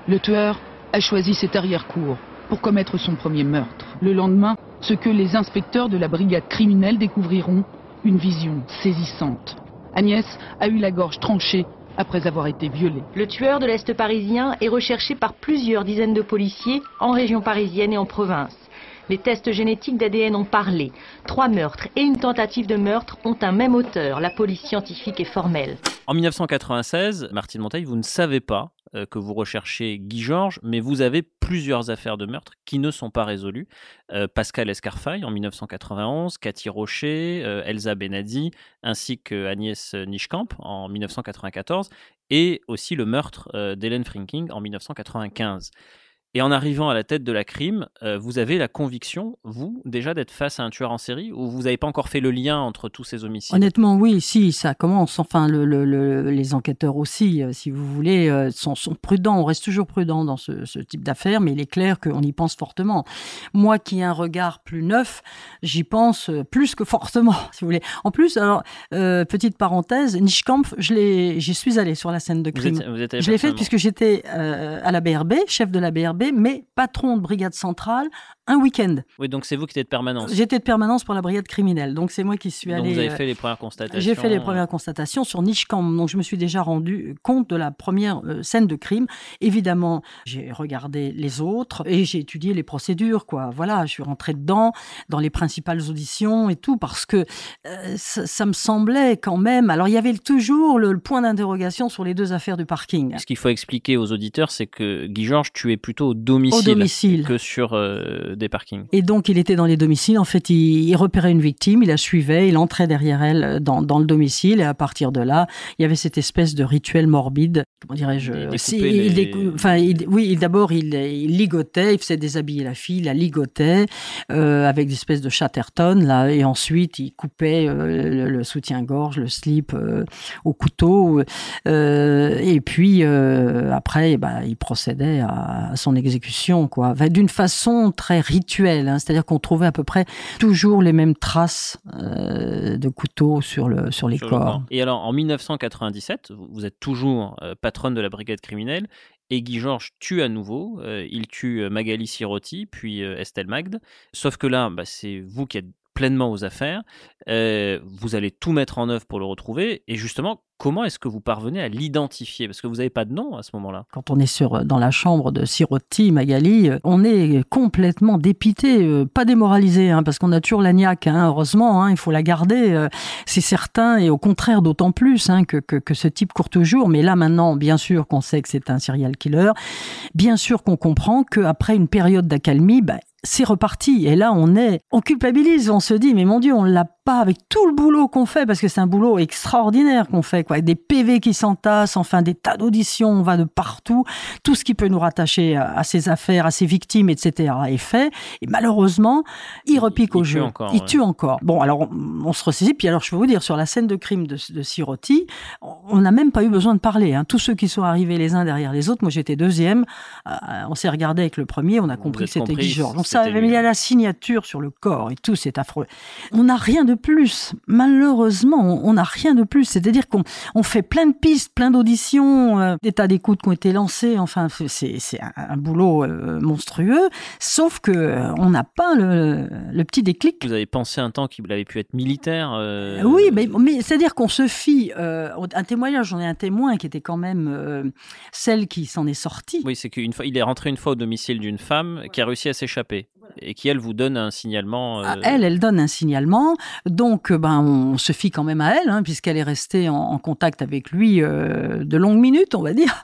le tueur a choisi cette arrière-cour pour commettre son premier meurtre. Le lendemain, ce que les inspecteurs de la brigade criminelle découvriront, une vision saisissante. Agnès a eu la gorge tranchée après avoir été violée. Le tueur de l'Est parisien est recherché par plusieurs dizaines de policiers en région parisienne et en province. Les tests génétiques d'ADN ont parlé. Trois meurtres et une tentative de meurtre ont un même auteur. La police scientifique est formelle. En 1996, Martine Monteil, vous ne savez pas euh, que vous recherchez Guy Georges, mais vous avez plusieurs affaires de meurtre qui ne sont pas résolues. Euh, Pascal Escarfaille en 1991, Cathy Rocher, euh, Elsa Benadi, ainsi que Agnès Nischkamp en 1994, et aussi le meurtre d'Hélène Frinking en 1995. Et en arrivant à la tête de la crime, euh, vous avez la conviction, vous, déjà d'être face à un tueur en série ou vous n'avez pas encore fait le lien entre tous ces homicides? Honnêtement, oui, si, ça commence. Enfin, le, le, le, les enquêteurs aussi, euh, si vous voulez, euh, sont, sont, prudents. On reste toujours prudent dans ce, ce type d'affaires, mais il est clair qu'on y pense fortement. Moi qui ai un regard plus neuf, j'y pense plus que fortement, [LAUGHS] si vous voulez. En plus, alors, petite parenthèse, Nischkampf, j'y suis allé sur la scène de crime. Vous êtes, vous êtes je l'ai fait puisque j'étais à la BRB, chef de la BRB, mais patron de brigade centrale un week-end. Oui, donc c'est vous qui étiez de permanence. J'étais de permanence pour la brigade criminelle, donc c'est moi qui suis allé. Donc vous avez fait les premières constatations. J'ai fait les premières constatations sur Nishkamp, donc je me suis déjà rendu compte de la première scène de crime. Évidemment, j'ai regardé les autres et j'ai étudié les procédures, quoi. Voilà, je suis rentré dedans, dans les principales auditions et tout, parce que euh, ça, ça, me semblait quand même. Alors il y avait toujours le, le point d'interrogation sur les deux affaires du parking. Ce qu'il faut expliquer aux auditeurs, c'est que Guy Georges, tu es plutôt au domicile, au domicile. que sur. Euh, des parkings. Et donc, il était dans les domiciles. En fait, il, il, repérait une victime, il la suivait, il entrait derrière elle dans, dans, le domicile. Et à partir de là, il y avait cette espèce de rituel morbide. Comment dirais-je si, il les... enfin, il, Oui, d'abord, il, il, ligotait, il faisait déshabiller la fille, il la ligotait euh, avec des espèces de chatterton. Là, et ensuite, il coupait euh, le, le soutien-gorge, le slip euh, au couteau. Euh, et puis, euh, après, bah, il procédait à, à son exécution, quoi. D'une façon très rituel, hein, c'est-à-dire qu'on trouvait à peu près toujours les mêmes traces euh, de couteaux sur, le, sur les sur corps. corps. Et alors, en 1997, vous êtes toujours euh, patronne de la brigade criminelle. Et Guy Georges tue à nouveau. Euh, il tue Magali Sirotti, puis Estelle Magde. Sauf que là, bah, c'est vous qui êtes pleinement aux affaires. Euh, vous allez tout mettre en œuvre pour le retrouver. Et justement, comment est-ce que vous parvenez à l'identifier? Parce que vous n'avez pas de nom à ce moment-là. Quand on est sur, dans la chambre de Sirotti, Magali, on est complètement dépité, euh, pas démoralisé, hein, parce qu'on a toujours la niaque, hein, heureusement, hein, il faut la garder, euh, c'est certain, et au contraire d'autant plus que, que, que, ce type court toujours. Mais là maintenant, bien sûr qu'on sait que c'est un serial killer, bien sûr qu'on comprend qu'après une période d'accalmie, bah, c'est reparti. Et là, on est, on culpabilise, on se dit, mais mon Dieu, on l'a pas avec tout le boulot qu'on fait, parce que c'est un boulot extraordinaire qu'on fait, quoi, avec des PV qui s'entassent, enfin des tas d'auditions, on va de partout, tout ce qui peut nous rattacher à, ces affaires, à ces victimes, etc. est fait. Et malheureusement, il repique il au jeu. encore, il ouais. tue encore. Bon, alors on, on se ressaisit. Puis alors, je peux vous dire, sur la scène de crime de, de Sirotti, on n'a même pas eu besoin de parler. Hein. Tous ceux qui sont arrivés les uns derrière les autres, moi j'étais deuxième. Euh, on s'est regardé avec le premier, on a compris que c'était Guy Georges. On savait, mais il y a la signature sur le corps et tout, c'est affreux. On n'a rien de plus. Malheureusement, on n'a rien de plus. C'est-à-dire qu'on on fait plein de pistes, plein d'auditions, euh, des tas d'écoutes qui ont été lancées. Enfin, c'est un, un boulot euh, monstrueux. Sauf que euh, on n'a pas le, le petit déclic. Vous avez pensé un temps qu'il avait pu être militaire euh, Oui, mais, mais c'est-à-dire qu'on se fie un témoignage. J'en ai un témoin qui était quand même celle qui s'en est sortie. Oui, c'est qu'il est rentré une fois au domicile d'une femme qui a réussi à s'échapper et qui, elle, vous donne un signalement. euh, À Elle, elle donne un signalement, donc euh, ben on se fie quand même à elle, hein, puisqu'elle est restée en, en contact avec lui euh, de longues minutes, on va dire.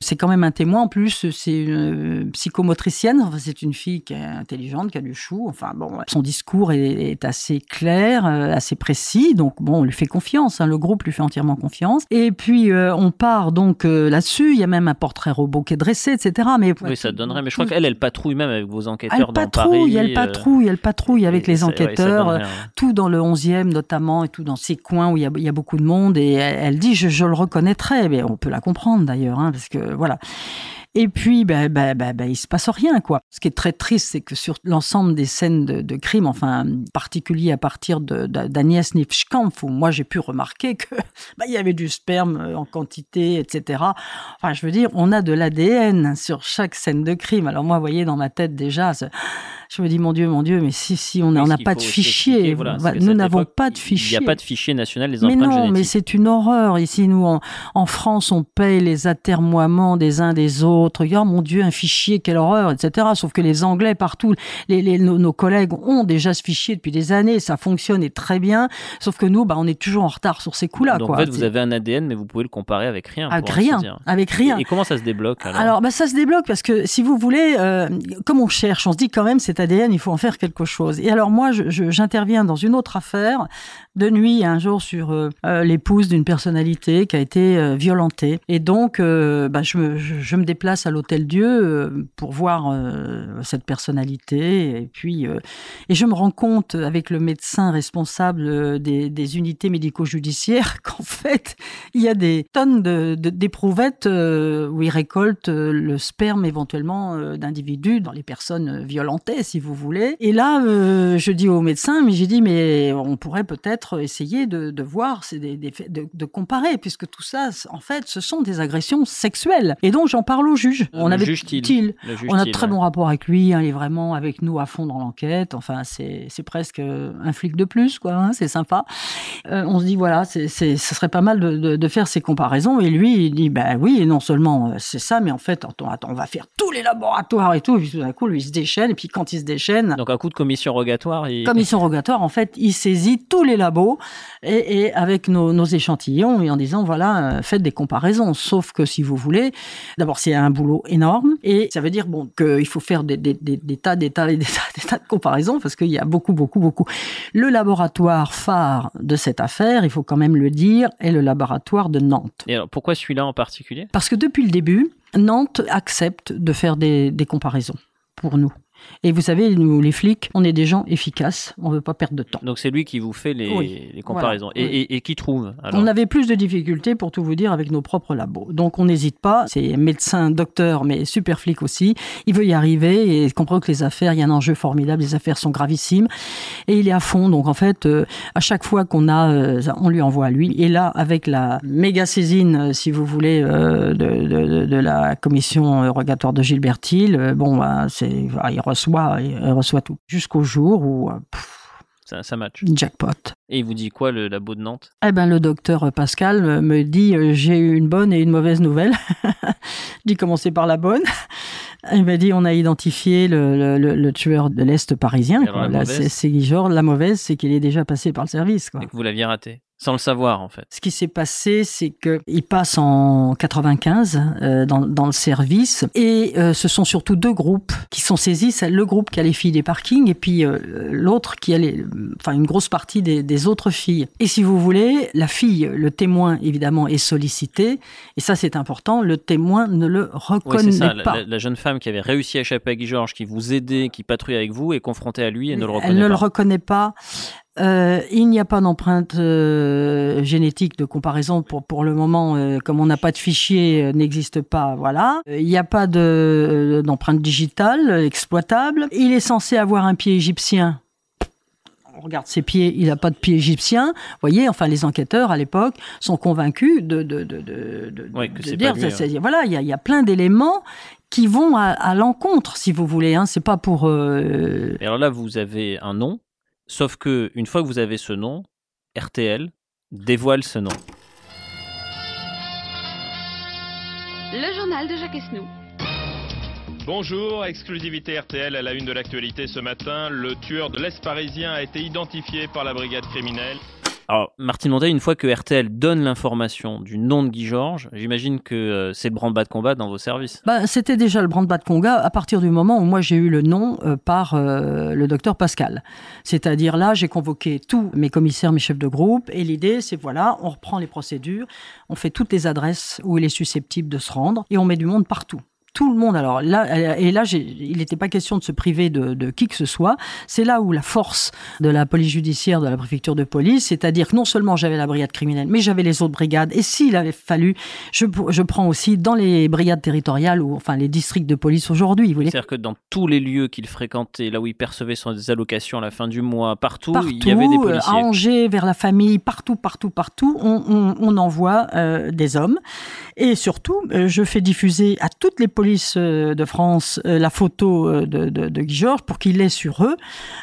C'est quand même un témoin. En plus, c'est une euh, psychomotricienne. Enfin, c'est une fille qui est intelligente, qui a du chou. Enfin bon, son discours est, est assez clair, euh, assez précis. Donc bon, on lui fait confiance. Hein, le groupe lui fait entièrement confiance. Et puis euh, on part donc euh, là-dessus. Il y a même un portrait robot qui est dressé, etc. Mais Oui, ça donnerait. Mais je crois qu'elle, elle patrouille même avec vos elle enquêteurs dans patrouille, Paris. elle patrouille, elle patrouille avec et les ouais, enquêteurs, donnerait, hein. tout dans le 11e notamment, et tout dans ces coins où il y a, beaucoup de monde. Et elle, dit, je, le reconnaîtrais. Mais on peut la comprendre d'ailleurs, hein, parce que voilà. Et puis, ben, ben, ben, ben, il se passe rien, quoi. Ce qui est très triste, c'est que sur l'ensemble des scènes de, crime, enfin, en particulier à partir de- de- d'Agnès Nifschkampf, où moi j'ai pu remarquer que [LAUGHS] ben, il y avait du sperme euh, en quantité, etc. Enfin, je veux dire, on a de l'ADN sur chaque scène de crime. Alors moi, vous voyez, dans ma tête déjà, je me dis, mon Dieu, mon Dieu, mais si, si, on n'a pas de fichier. voilà, qu'à nous n'avons pas de Il fichier. n'y a pas de fichier national des Mais empreintes non, mais c'est une horreur. Ici, nous, en, en France, on paye les atermoiements des uns des autres. Oh mon Dieu, un fichier, quelle horreur, etc. Sauf que les Anglais, partout, les, les- nos, nos collègues ont déjà ce fichier depuis des années. Ça fonctionne et très bien. Sauf que nous, bah, on est toujours en retard sur ces coups-là. Donc quoi. en fait, vous avez un ADN, mais vous pouvez le comparer avec rien. Avec rien. Avec rien. Et, et comment ça se débloque alors, Alors, bah, ça se débloque parce que si vous voulez, euh, comme on cherche, on se dit quand même c'est cet ADN, il faut en faire quelque chose. Et alors moi, j'interviens dans une autre affaire de nuit un jour sur euh, euh, l'épouse d'une personnalité qui a été euh, violentée. Et donc, bah, je, me, déplace à l'Hôtel Dieu pour voir cette personnalité. Et puis, et je me rends compte avec le médecin responsable des, unités médico-judiciaires [LAUGHS] qu'en fait, il y a des tonnes d'éprouvettes de, où ils récoltent le sperme éventuellement d'individus dans les personnes violentées, si vous voulez. Et là, je dis au médecin, mais j'ai dit, mais on pourrait peut-être essayer de, voir, des, de, comparer, puisque tout ça, en fait, ce sont des agressions sexuelles. Et donc, j'en parle au juge. on avait il. On a de très bon rapport avec lui, hein, il est vraiment avec nous à fond dans l'enquête. Enfin, c'est presque un flic de plus, quoi. Hein, c'est sympa. Euh, on se dit, voilà, c'est ce serait pas mal de, faire ces comparaisons. Et lui, il dit, ben oui, non seulement euh, c'est ça, mais en fait, attends, attends, on va faire tous les laboratoires et tout. Et puis tout d'un coup, lui, il se déchaîne. Et puis quand il se déchaîne. Donc, un coup de commission rogatoire. Il... Commission rogatoire, en fait, il saisit tous les laboratoires et, avec nos, échantillons et en disant voilà, euh, faites des comparaisons. Sauf que si vous voulez, d'abord c'est un boulot énorme et ça veut dire bon qu'il faut faire des, tas, des tas, [LAUGHS] des tas, de comparaisons parce qu'il y a beaucoup, beaucoup, beaucoup. Le laboratoire phare de cette affaire, il faut quand même le dire, est le laboratoire de Nantes. Et alors pourquoi celui-là en particulier? Parce que depuis le début, Nantes accepte de faire des comparaisons pour nous. Et vous savez, nous, les flics, on est des gens efficaces, on ne veut pas perdre de temps. Donc c'est lui qui vous fait les, comparaisons. et, qui trouve On avait plus de difficultés, pour tout vous dire, avec nos propres labos. Donc on n'hésite pas, c'est médecin, docteur, mais super flic aussi. Il veut y arriver et il comprend que les affaires, il y a un enjeu formidable, les affaires sont gravissimes. Et il est à fond. Donc en fait, euh, à chaque fois qu'on a, euh, on lui envoie à lui. Et là, avec la méga saisine, euh, si vous voulez, de, de, la commission rogatoire de Gilbert Hill, bon, bah, c'est, il reçoit, il reçoit tout. Jusqu'au jour où. ça, ça, match. Jackpot. Et il vous dit quoi, le labo de Nantes? Eh ben, le docteur Pascal me dit euh, j'ai eu une bonne et une mauvaise nouvelle. [LAUGHS] je dis commencer par la bonne. Il m'a dit on a identifié le, le, tueur de l'Est parisien. C'est genre la mauvaise, c'est qu'il est déjà passé par le service. Quoi. Et que vous l'aviez raté sans le savoir, en fait. Ce qui s'est passé, c'est qu'il passe en 95 euh, dans, dans, le service et euh, ce sont surtout deux groupes qui sont saisis. C'est le groupe qui a les filles des parkings et puis euh, l'autre qui a les, enfin une grosse partie des, des, autres filles. Et si vous voulez, la fille, le témoin évidemment est sollicité et ça c'est important. Le témoin ne le reconnaît ça, pas. La, la, jeune femme qui avait réussi à échapper à Guy Georges, qui vous aidait, qui patrouille avec vous, est confrontée à lui et ne le reconnaît pas. Elle ne le reconnaît pas. Euh, il n'y a pas d'empreinte euh, génétique de comparaison pour pour le moment, euh, comme on n'a pas de fichier, n'existe pas. Voilà. Il n'y a pas de d'empreinte digitale exploitable. Il est censé avoir un pied égyptien. On regarde ses pieds, il n'a pas de pied égyptien. Vous voyez, enfin, les enquêteurs à l'époque sont convaincus de de de de, de, dire, voilà, il y a, y a plein d'éléments qui vont à, à l'encontre, si vous voulez. Hein. C'est pas pour. Et alors là, vous avez un nom Sauf que une fois que vous avez ce nom, RTL dévoile ce nom. Le journal de Jacques Esnou. Bonjour, exclusivité RTL à la une de l'actualité ce matin. Le tueur de l'Est parisien a été identifié par la brigade criminelle. Alors, Martine Montet, une fois que RTL donne l'information du nom de Guy Georges, j'imagine que euh, c'est le branle-bas de combat dans vos services. Bah, C'était déjà le branle-bas de combat à partir du moment où moi j'ai eu le nom euh, par euh, le docteur Pascal. C'est-à-dire là, j'ai convoqué tous mes commissaires, mes chefs de groupe, et l'idée c'est voilà, on reprend les procédures, on fait toutes les adresses où il est susceptible de se rendre, et on met du monde partout tout le monde. Alors là, et là, il n'était pas question de se priver de, qui que ce soit. C'est là où la force de la police judiciaire, de la préfecture de police, c'est-à-dire que non seulement j'avais la brigade criminelle, mais j'avais les autres brigades. Et s'il avait fallu, je, je, prends aussi dans les brigades territoriales ou enfin les districts de police aujourd'hui. C'est-à-dire que dans tous les lieux qu'il fréquentait, là où il percevait son allocations à la fin du mois, partout, il y avait des policiers. À Angers, vers la famille, partout, partout, partout, on, on, envoie euh, des hommes. Et surtout, euh, je fais diffuser à toutes les polices police euh, de France euh, la photo de, de, Guy Georges pour qu'il l'ait sur eux.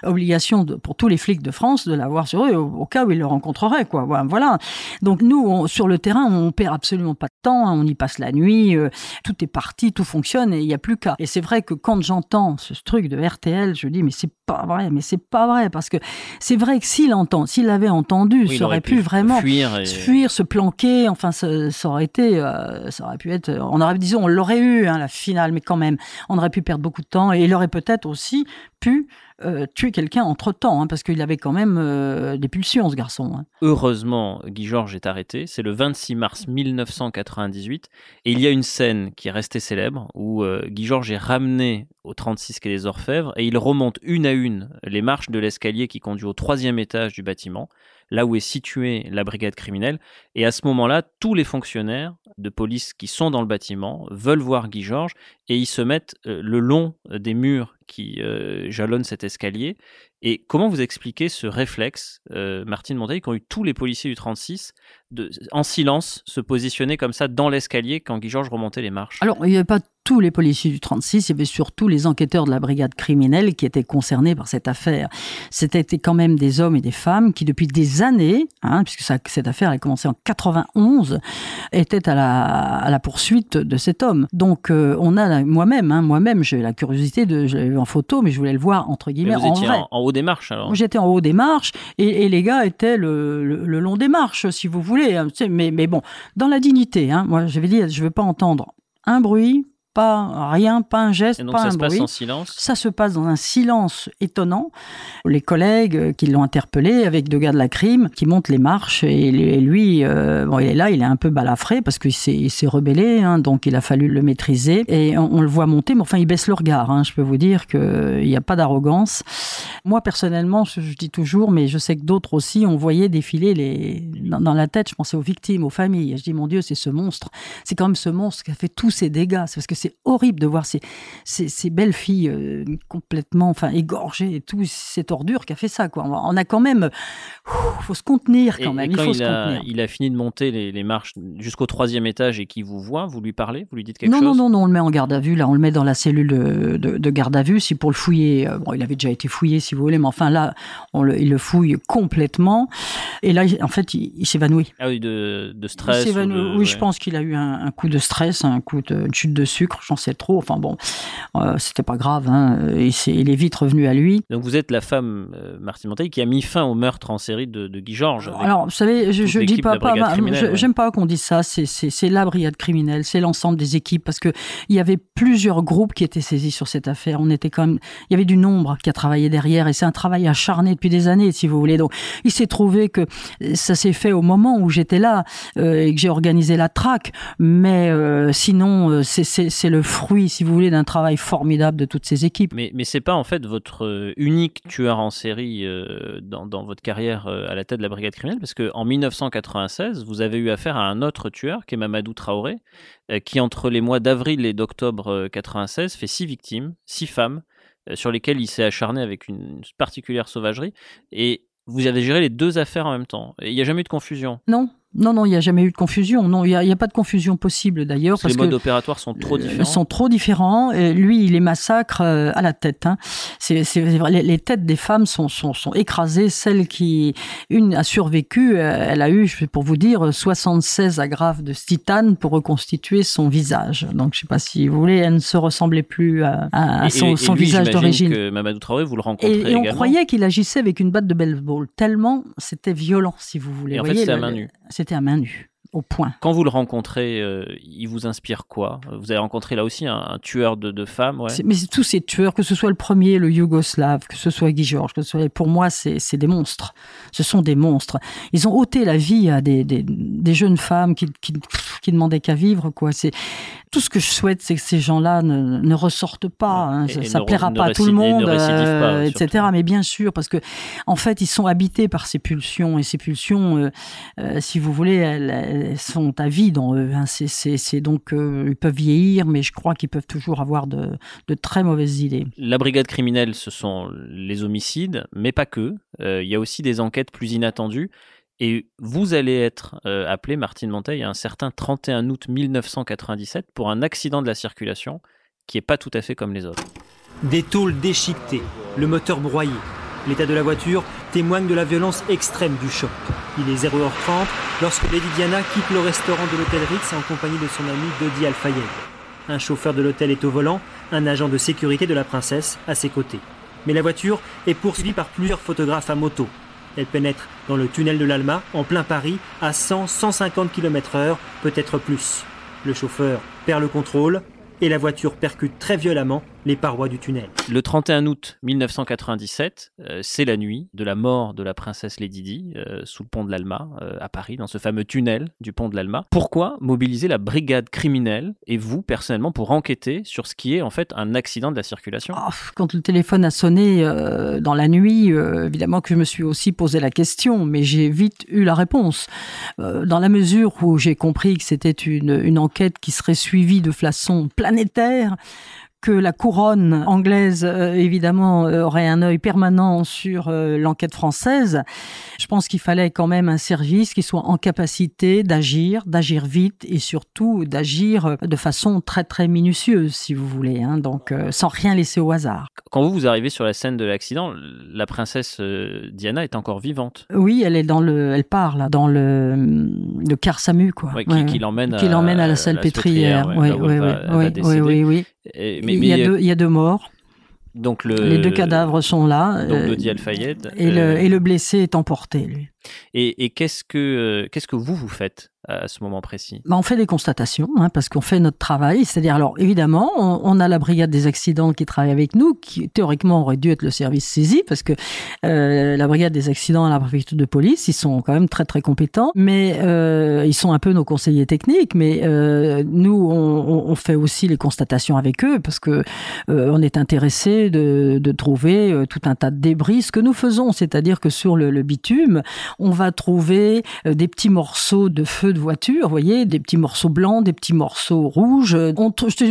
Obligation de, pour tous les flics de France de l'avoir sur eux au, cas où ils le rencontreraient. Quoi. Voilà. Donc nous, sur le terrain, on perd absolument pas de temps. Hein. on y passe la nuit. tout est parti, tout fonctionne et il n'y a plus qu'à. Et c'est vrai que quand j'entends ce truc de RTL, je dis mais c'est pas vrai, mais c'est pas vrai parce que c'est vrai que s'il entend, s'il l'avait entendu, ça aurait, pu, vraiment fuir, fuir, se planquer. Enfin, ça, aurait été là, ça aurait pu être, on disons, on l'aurait eu, hein, la finale, mais quand même, on aurait pu perdre beaucoup de temps et il aurait peut-être aussi pu euh, tuer quelqu'un entre-temps, hein, parce qu'il avait quand même euh, des pulsions, ce garçon. Hein. Heureusement, Guy Georges est arrêté. C'est le 26 mars 1998. Et il y a une scène qui est restée célèbre, où euh, Guy Georges est ramené au 36 quai des Orfèvres, et il remonte une à une les marches de l'escalier qui conduit au troisième étage du bâtiment, là où est située la brigade criminelle. Et à ce moment-là, tous les fonctionnaires de police qui sont dans le bâtiment veulent voir Guy Georges, et ils se mettent le long des murs qui euh, jalonne cet escalier. Et comment vous expliquez ce réflexe, euh, Martine Monteil, qu'ont eu tous les policiers du 36 de, en silence, se positionner comme ça dans l'escalier quand Guy Georges remontait les marches Alors, il n'y avait pas tous les policiers du 36, il y avait surtout les enquêteurs de la brigade criminelle qui étaient concernés par cette affaire. C'était quand même des hommes et des femmes qui, depuis des années, hein, puisque ça, cette affaire a commencé en 91, étaient à la, à la poursuite de cet homme. Donc, euh, on a moi-même, hein, moi-même, j'ai la curiosité de, je l'ai vu en photo, mais je voulais le voir entre guillemets vous étiez en, En, haut des marches alors J'étais en haut des marches et, et les gars étaient le, le, long des marches, si vous voulez. Hein, mais, bon, dans la dignité, hein, moi, je vais dire, je veux pas entendre un bruit, pas rien, pas un geste, Et donc pas ça un se passe bruit. en silence? Ça se passe dans un silence étonnant. Les collègues qui l'ont interpellé avec deux gars de la crime qui montent les marches et lui, euh, bon, il est là, il est un peu balafré parce qu'il s'est, rebellé, hein, donc il a fallu le maîtriser et on, on le voit monter, mais enfin il baisse le regard. Hein, je peux vous dire qu'il n'y a pas d'arrogance. Moi personnellement, je, je dis toujours, mais je sais que d'autres aussi, on voyait défiler les dans, dans la tête. Je pensais aux victimes, aux familles. Je dis mon Dieu, c'est ce monstre. C'est quand même ce monstre qui a fait tous ces dégâts. C'est parce que c'est horrible de voir ces, ces, ces belles filles euh, complètement enfin, égorgées et tout, cette ordure qui a fait ça. Quoi. On a quand même. Il faut se contenir quand Et- même. et il quand faut il, se a, contenir. il a fini de monter les, les marches jusqu'au troisième étage et qu'il vous voit, vous lui parlez, vous lui dites quelque Non, chose? non, non, non, on le met en garde à vue. Là, on le met dans la cellule de, de- de garde à vue. Si pour le fouiller, euh, bon, il avait déjà été fouillé, si vous voulez, mais enfin là, on le, il le fouille complètement. Et là, en fait, il, il s'évanouit. Ah oui, de, de Il stress. ou de- oui, je pense qu'il a eu un, un coup de stress, un coup de une chute de sucre, j'en sais trop. Enfin bon, euh, c'était pas grave. Hein. Et c'est- il est vite revenu à lui. Donc vous êtes la femme, euh, Martine Monteil, qui a mis fin au meurtre en série de, de Guy Georges. Alors, vous savez, je, dis pas, je- ouais. j'aime pas qu'on dise ça. C'est, c'est, c'est la brigade criminelle, c'est l'ensemble des équipes parce que il y avait plusieurs groupes qui étaient saisis sur cette affaire. On était quand même, il y avait du nombre qui a travaillé derrière et c'est un travail acharné depuis des années, si vous voulez. Donc, il s'est trouvé que ça s'est fait au moment où j'étais là euh, et que j'ai organisé la traque. Mais sinon, c'est, c'est, c'est le fruit, si vous voulez, d'un travail formidable de toutes ces équipes. Mais, mais c'est pas en fait votre euh, unique tueur en série euh, dans, dans votre carrière euh, à la tête de la brigade criminelle, parce qu'en 1996, vous avez eu affaire à un autre tueur, qui est Mamadou Traoré, euh, qui entre les mois d'avril et d'octobre euh, 96 fait six victimes, six femmes, sur lesquelles il s'est acharné avec une particulière sauvagerie. Et vous avez géré les deux affaires en même temps. Il n'y a jamais eu de confusion. Non, non, non, il n'y a jamais eu de confusion. Non, il n'y a, pas de confusion possible d'ailleurs. Parce que les modes opératoires sont trop euh, différents. sont trop différents. Et lui, il les massacre euh, à la tête. Hein. C'est, c'est vrai, les, les têtes des femmes sont, sont, sont écrasées. Celle qui, une a survécu, euh, elle a eu, pour vous dire, 76 agrafes de titane pour reconstituer son visage. Donc, je sais pas si vous voulez, elle ne se ressemblait plus à, à Et- son, et- et son lui, visage d'origine. que Mamadou Traoré, vous le rencontrez Et, et on croyait qu'il agissait avec une batte de baseball, tellement c'était violent, si vous voulez. Et en fait, c'était à main nue. C'était à main nue, au point. Quand vous le rencontrez, euh, il vous inspire quoi? Vous avez rencontré là aussi un, un tueur de, de femmes, ouais. Mais tous ces tueurs, que ce soit le premier, le yougoslave, que ce soit Guy Georges, que ce soit, pour moi, c'est des monstres. Ce sont des monstres. Ils ont ôté la vie à des, des, des jeunes femmes qui, qui, qui demandaient qu'à vivre, quoi. C'est tout ce que je souhaite, c'est que ces gens-là ne, ne ressortent pas. hein. Et- Ça, ne- plaira ne pas à tout le monde, pas, euh, etc. Mais bien sûr, parce que en fait, ils sont habités par ces pulsions et ces pulsions, euh, euh, si vous voulez, elles, elles sont à vie dans eux. hein. C'est- C'est c'est donc euh, ils peuvent vieillir, mais je crois qu'ils peuvent toujours avoir de, de très mauvaises idées. La brigade criminelle, ce sont les homicides, mais pas que. Euh, Il y a aussi des enquêtes plus inattendues. Et vous allez être euh, appelé, Martine Monteil, un certain 31 août 1997 pour un accident de la circulation qui est pas tout à fait comme les autres. Des tôles déchiquetées, le moteur broyé. L'état de la voiture témoigne de la violence extrême du choc. Il est 0h30 lorsque Lady Diana quitte le restaurant de l'hôtel Ritz en compagnie de son ami Dodi Al-Fayed. Un chauffeur de l'hôtel est au volant, un agent de sécurité de la princesse à ses côtés. Mais la voiture est poursuivie par plusieurs photographes à moto. Elle pénètre dans le tunnel de l'Alma, en plein Paris, à 100-150 km/h, peut-être plus. Le chauffeur perd le contrôle et la voiture percute très violemment les parois du tunnel. Le 31 août 1997, euh, c'est la nuit de la mort de la princesse Lady Di euh, sous le pont de l'Alma euh, à Paris, dans ce fameux tunnel du pont de l'Alma. Pourquoi mobiliser la brigade criminelle et vous personnellement pour enquêter sur ce qui est en fait un accident de la circulation? Oh, Quand le téléphone a sonné dans la nuit, évidemment que je me suis aussi posé la question, mais j'ai vite eu la réponse. dans la mesure où j'ai compris que c'était une, une enquête qui serait suivie de façon planétaire, que la couronne anglaise, euh, évidemment, euh, aurait un œil permanent sur euh, l'enquête française. Je pense qu'il fallait quand même un service qui soit en capacité d'agir, d'agir vite et surtout d'agir de façon très très minutieuse, si vous voulez, hein, donc sans rien laisser au hasard. Quand vous vous arrivez sur la scène de l'accident, la princesse Diana est encore vivante. Oui, elle est dans le, elle part là, dans le, le car Samu quoi. qui, l'emmène à, à, la salle pétrière. Oui, oui, oui, il, y a deux, morts. Donc le, les deux cadavres sont là. Donc Dodi Al-Fayed. Et, le, et le blessé est emporté, lui. Et, qu'est-ce que euh, qu'est-ce que vous vous faites à ce moment précis? Bah, On fait des constatations, hein, parce qu'on fait notre travail. C'est-à-dire, alors évidemment, on, a la brigade des accidents qui travaille avec nous, qui théoriquement aurait dû être le service saisi, parce que euh, la brigade des accidents à la préfecture de police, ils sont quand même très très compétents, mais euh, ils sont un peu nos conseillers techniques. Mais nous, on, fait aussi les constatations avec eux, parce que on est intéressé de, trouver tout un tas de débris. Ce que nous faisons, c'est-à-dire que sur le bitume, on va trouver des petits morceaux de feu de voiture, vous voyez, des petits morceaux blancs, des petits morceaux rouges.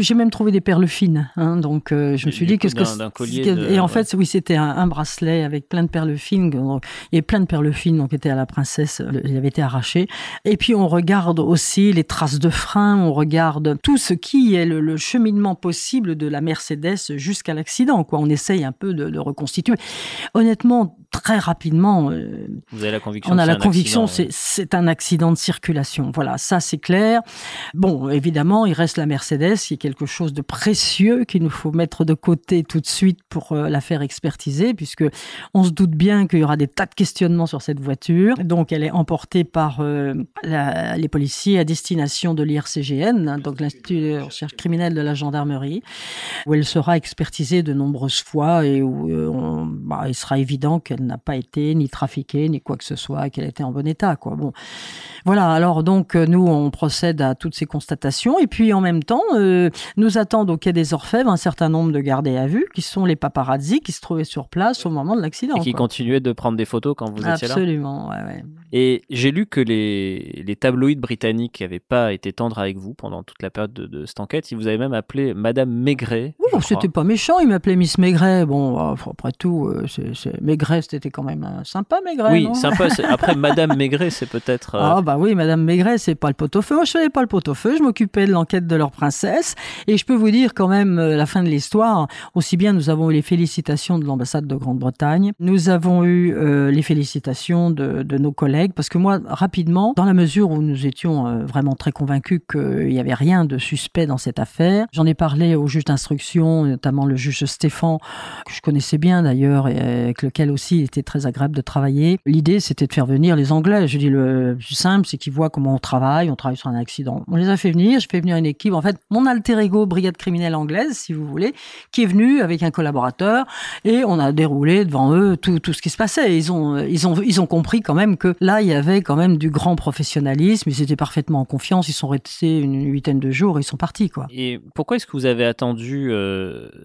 J'ai même trouvé des perles fines. Hein, donc euh, je me suis dit qu'est-ce que et en fait oui c'était un, bracelet avec plein de perles fines. Il y avait plein de perles fines donc était à la princesse. Il avait été arraché. Et puis on regarde aussi les traces de frein. On regarde tout ce qui est le, cheminement possible de la Mercedes jusqu'à l'accident. Quoi, on essaye un peu de, de reconstituer. Honnêtement, très rapidement. Euh, Vous avez la conviction On a la conviction, c'est un accident de circulation. Voilà, ça c'est clair. Bon, évidemment, il reste la Mercedes, qui est quelque chose de précieux qu'il nous faut mettre de côté tout de suite pour euh, la faire expertiser, puisque on se doute bien qu'il y aura des tas de questionnements sur cette voiture. Donc, elle est emportée par euh, les policiers à destination de l'IRCGN, hein, donc l'Institut de recherche criminelle de la gendarmerie, où elle sera expertisée de nombreuses fois et où bah, il sera évident qu'elle n'a pas été ni trafiquée, ni quoi que ce soit, qu'elle était en bon état. Quoi. Bon. Voilà, alors donc euh, nous, on procède à toutes ces constatations. Et puis en même temps, euh, nous attendent au quai des Orfèvres un certain nombre de gardés à vue, qui sont les paparazzi qui se trouvaient sur place au moment de l'accident. Et qui continuaient de prendre des photos quand vous étiez là Absolument, ouais, ouais. Et j'ai lu que les, les tabloïds britanniques n'avaient pas été tendres avec vous pendant toute la période de, cette enquête. Ils vous avaient même appelé Madame Maigret. Oui, c'était pas méchant, ils m'appelaient Miss Maigret. Bon, après tout, euh, c'est Maigret, c'était quand même sympa, Maigret. Oui, sympa. Après, Madame Maigret, c'est peut-être. Ah, bah oui, Madame Maigret, c'est pas le pot-au-feu. Moi, je faisais pas le pot-au-feu. Je m'occupais de l'enquête de leur princesse. Et je peux vous dire quand même, euh, la fin de l'histoire, aussi bien nous avons eu les félicitations de l'ambassade de Grande-Bretagne, nous avons eu euh, les félicitations de, de, nos collègues, parce que moi, rapidement, dans la mesure où nous étions euh, vraiment très convaincus qu'il n'y avait rien de suspect dans cette affaire, j'en ai parlé au juge d'instruction, notamment le juge Stéphane, que je connaissais bien d'ailleurs, et avec lequel aussi il était très agréable de travailler. L'idée, c'était de faire venir les Anglais. Je dis, le plus simple, c'est qu'ils voient comment on travaille, on travaille sur un accident. On les a fait venir, je fais venir une équipe, en fait, mon alter ego, brigade criminelle anglaise, si vous voulez, qui est venu avec un collaborateur, et on a déroulé devant eux tout, tout ce qui se passait. Ils ont, ils ont, ils ont compris quand même que là, il y avait quand même du grand professionnalisme, ils étaient parfaitement en confiance, ils sont restés une huitaine de jours, ils sont partis, quoi. Et pourquoi est-ce que vous avez attendu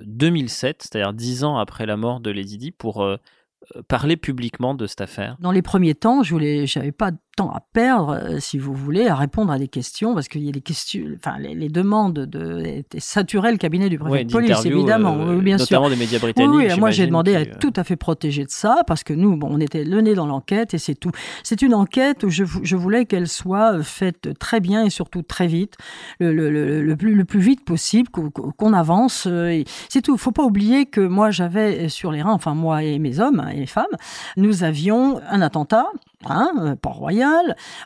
2007, euh, c'est-à-dire dix ans après la mort de Lady Di, pour euh, parler publiquement de cette affaire. Dans les premiers temps, je j'avais pas temps à perdre, euh, si vous voulez, à répondre à des questions, parce qu'il y a des questions, enfin, les, demandes de, étaient saturées le cabinet du préfet de police, évidemment, euh, bien notamment sûr. des médias britanniques. Oui, moi j'ai demandé à être tout à fait protégé de ça, parce que nous, bon, on était le nez dans l'enquête et c'est tout. C'est une enquête où je, je voulais qu'elle soit faite très bien et surtout très vite, le, le, le, plus, le plus vite possible, qu'on avance. Euh, c'est tout. Il faut pas oublier que moi j'avais sur les reins, enfin moi et mes hommes et les femmes, nous avions un attentat Hein, Port-Royal,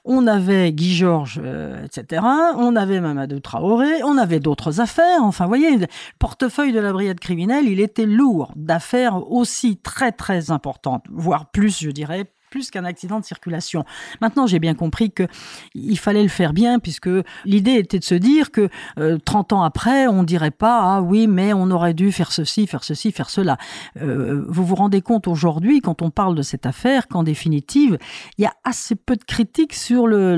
on avait Guy Georges, euh, etc. On avait Mamadou Traoré, on avait d'autres affaires. Enfin, vous voyez, le portefeuille de la brigade criminelle, il était lourd d'affaires aussi très très importantes, voire plus, je dirais, plus qu'un accident de circulation. Maintenant, j'ai bien compris que il fallait le faire bien, puisque l'idée était de se dire que 30 ans après, on dirait pas ah oui, mais on aurait dû faire ceci, faire ceci, faire cela. vous vous rendez compte aujourd'hui, quand on parle de cette affaire, qu'en définitive, il y a assez peu de critiques sur le,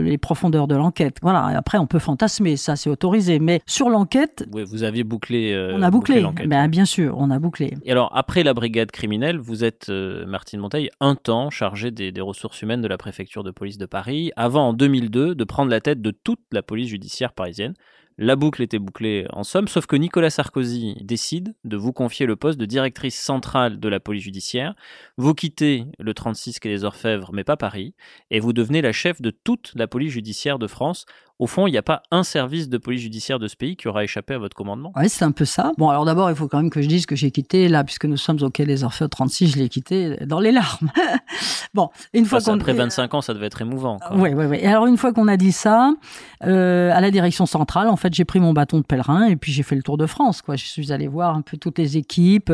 les profondeurs de l'enquête. Voilà. après, on peut fantasmer, ça c'est autorisé, mais sur l'enquête, oui, vous aviez bouclé. on a bouclé. Ben, bien sûr, on a bouclé. Et alors, après la brigade criminelle, vous êtes Martine Monteil un chargé des, des, ressources humaines de la préfecture de police de Paris, avant en 2002 de prendre la tête de toute la police judiciaire parisienne. La boucle était bouclée en somme, sauf que Nicolas Sarkozy décide de vous confier le poste de directrice centrale de la police judiciaire. Vous quittez le 36 quai des Orfèvres, mais pas Paris, et vous devenez la chef de toute la police judiciaire de France au fond, il n'y a pas un service de police judiciaire de ce pays qui aura échappé à votre commandement? Oui, c'est un peu ça. Bon, alors d'abord, il faut quand même que je dise que j'ai quitté, là, puisque nous sommes au Quai des Orfèvres 36, je l'ai quitté dans les larmes. [LAUGHS] bon, une fois qu'on... Après 25 ans, ça devait être émouvant. Oui, oui, oui. Alors, une fois qu'on a dit ça, euh, à la direction centrale, en fait, j'ai pris mon bâton de pèlerin et puis j'ai fait le tour de France, quoi. Je suis allé voir un peu toutes les équipes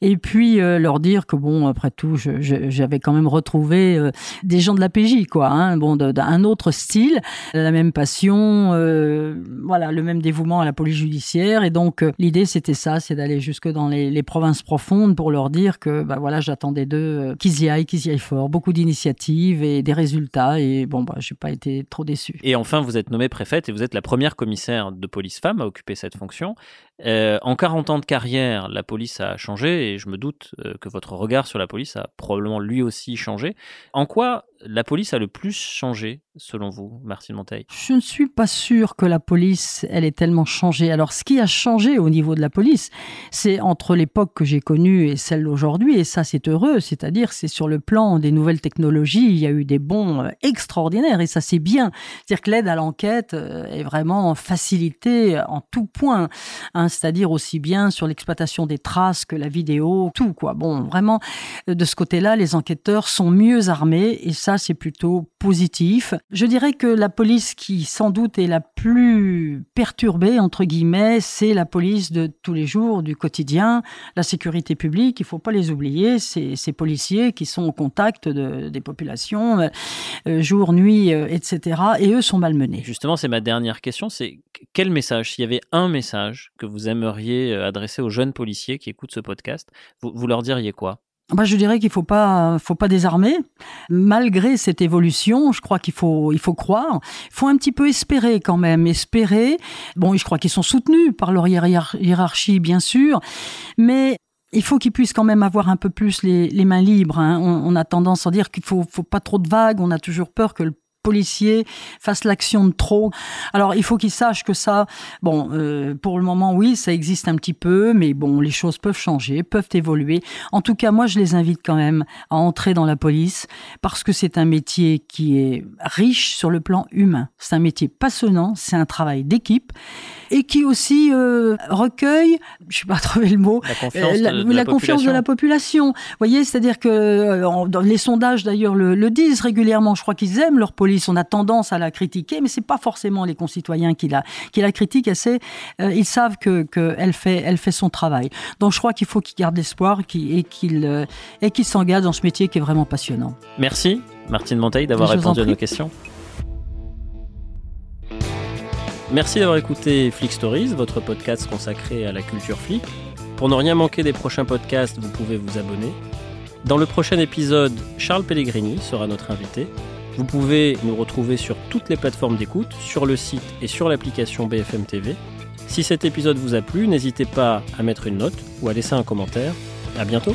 et puis euh, leur dire que, bon, après tout, j'avais quand même retrouvé euh, des gens de la PJ, quoi. Hein, bon, d'un autre style, la même passion euh, voilà, le même dévouement à la police judiciaire. Et donc, euh, l'idée, c'était ça, c'est d'aller jusque dans les, provinces profondes pour leur dire que, bah voilà, j'attendais d'eux euh, qu'ils y aillent, qu'ils y aillent fort, beaucoup d'initiatives et des résultats. Et bon, bah, j'ai pas été trop déçu. Et enfin, vous êtes nommée préfète et vous êtes la première commissaire de police femme à occuper cette fonction. En 40 ans de carrière, la police a changé et je me doute que votre regard sur la police a probablement lui aussi changé. En quoi la police a le plus changé, selon vous, Martine Monteil? Je ne suis pas sûr que la police, elle ait tellement changé. Alors, ce qui a changé au niveau de la police, c'est entre l'époque que j'ai connue et celle d'aujourd'hui, et ça, c'est heureux. C'est-à-dire, c'est sur le plan des nouvelles technologies, il y a eu des bons euh, extraordinaires, et ça, c'est bien. C'est-à-dire que l'aide à l'enquête euh, est vraiment facilitée en tout point. C'est-à-dire aussi bien sur l'exploitation des traces que la vidéo, tout, quoi. Bon, vraiment, de ce côté-là, les enquêteurs sont mieux armés, et ça, c'est plutôt positif. Je dirais que la police qui sans doute est la plus perturbée, entre guillemets, c'est la police de tous les jours, du quotidien, la sécurité publique, il ne faut pas les oublier, ces, ces policiers qui sont au contact de, des populations, euh, euh, jour, nuit, euh, etc. Et eux sont malmenés. Justement, c'est ma dernière question, c'est quel message, s'il y avait un message que vous aimeriez adresser aux jeunes policiers qui écoutent ce podcast, vous leur diriez quoi? Bah, je dirais qu'il faut pas, faut pas désarmer. Malgré cette évolution, je crois qu'il faut, il faut croire. Il faut un petit peu espérer quand même, espérer. Bon, je crois qu'ils sont soutenus par leur hiérarchie, bien sûr, mais il faut qu'ils puissent quand même avoir un peu plus les, les mains libres. Hein. On, on, a tendance à dire qu'il faut, faut pas trop de vagues. On a toujours peur que le policiers fassent l'action de trop. Alors il faut qu'ils sachent que ça, bon, euh, pour le moment oui, ça existe un petit peu, mais bon, les choses peuvent changer, peuvent évoluer. En tout cas, moi je les invite quand même à entrer dans la police parce que c'est un métier qui est riche sur le plan humain. C'est un métier passionnant, c'est un travail d'équipe et qui aussi euh, recueille, je sais pas [LAUGHS] trouver le mot, la confiance, euh, de, la, confiance de, la population. Vous voyez, c'est-à-dire que dans les sondages d'ailleurs le, le disent régulièrement. Je crois qu'ils aiment leur police on a tendance à la critiquer, mais c'est pas forcément les concitoyens qui la, qui la critiquent. C'est, euh, ils savent que qu'elle fait, elle fait son travail. Donc je crois qu'il faut qu'ils gardent l'espoir et qu'ils euh, et qu'ils s'engagent dans ce métier qui est vraiment passionnant. Merci Martine Monteil d'avoir répondu à nos questions. Merci d'avoir écouté Flick Stories, votre podcast consacré à la culture flic. Pour ne rien manquer des prochains podcasts, vous pouvez vous abonner. Dans le prochain épisode, Charles Pellegrini sera notre invité. Vous pouvez nous retrouver sur toutes les plateformes d'écoute, sur le site et sur l'application BFM TV. Si cet épisode vous a plu, n'hésitez pas à mettre une note ou à laisser un commentaire. À bientôt!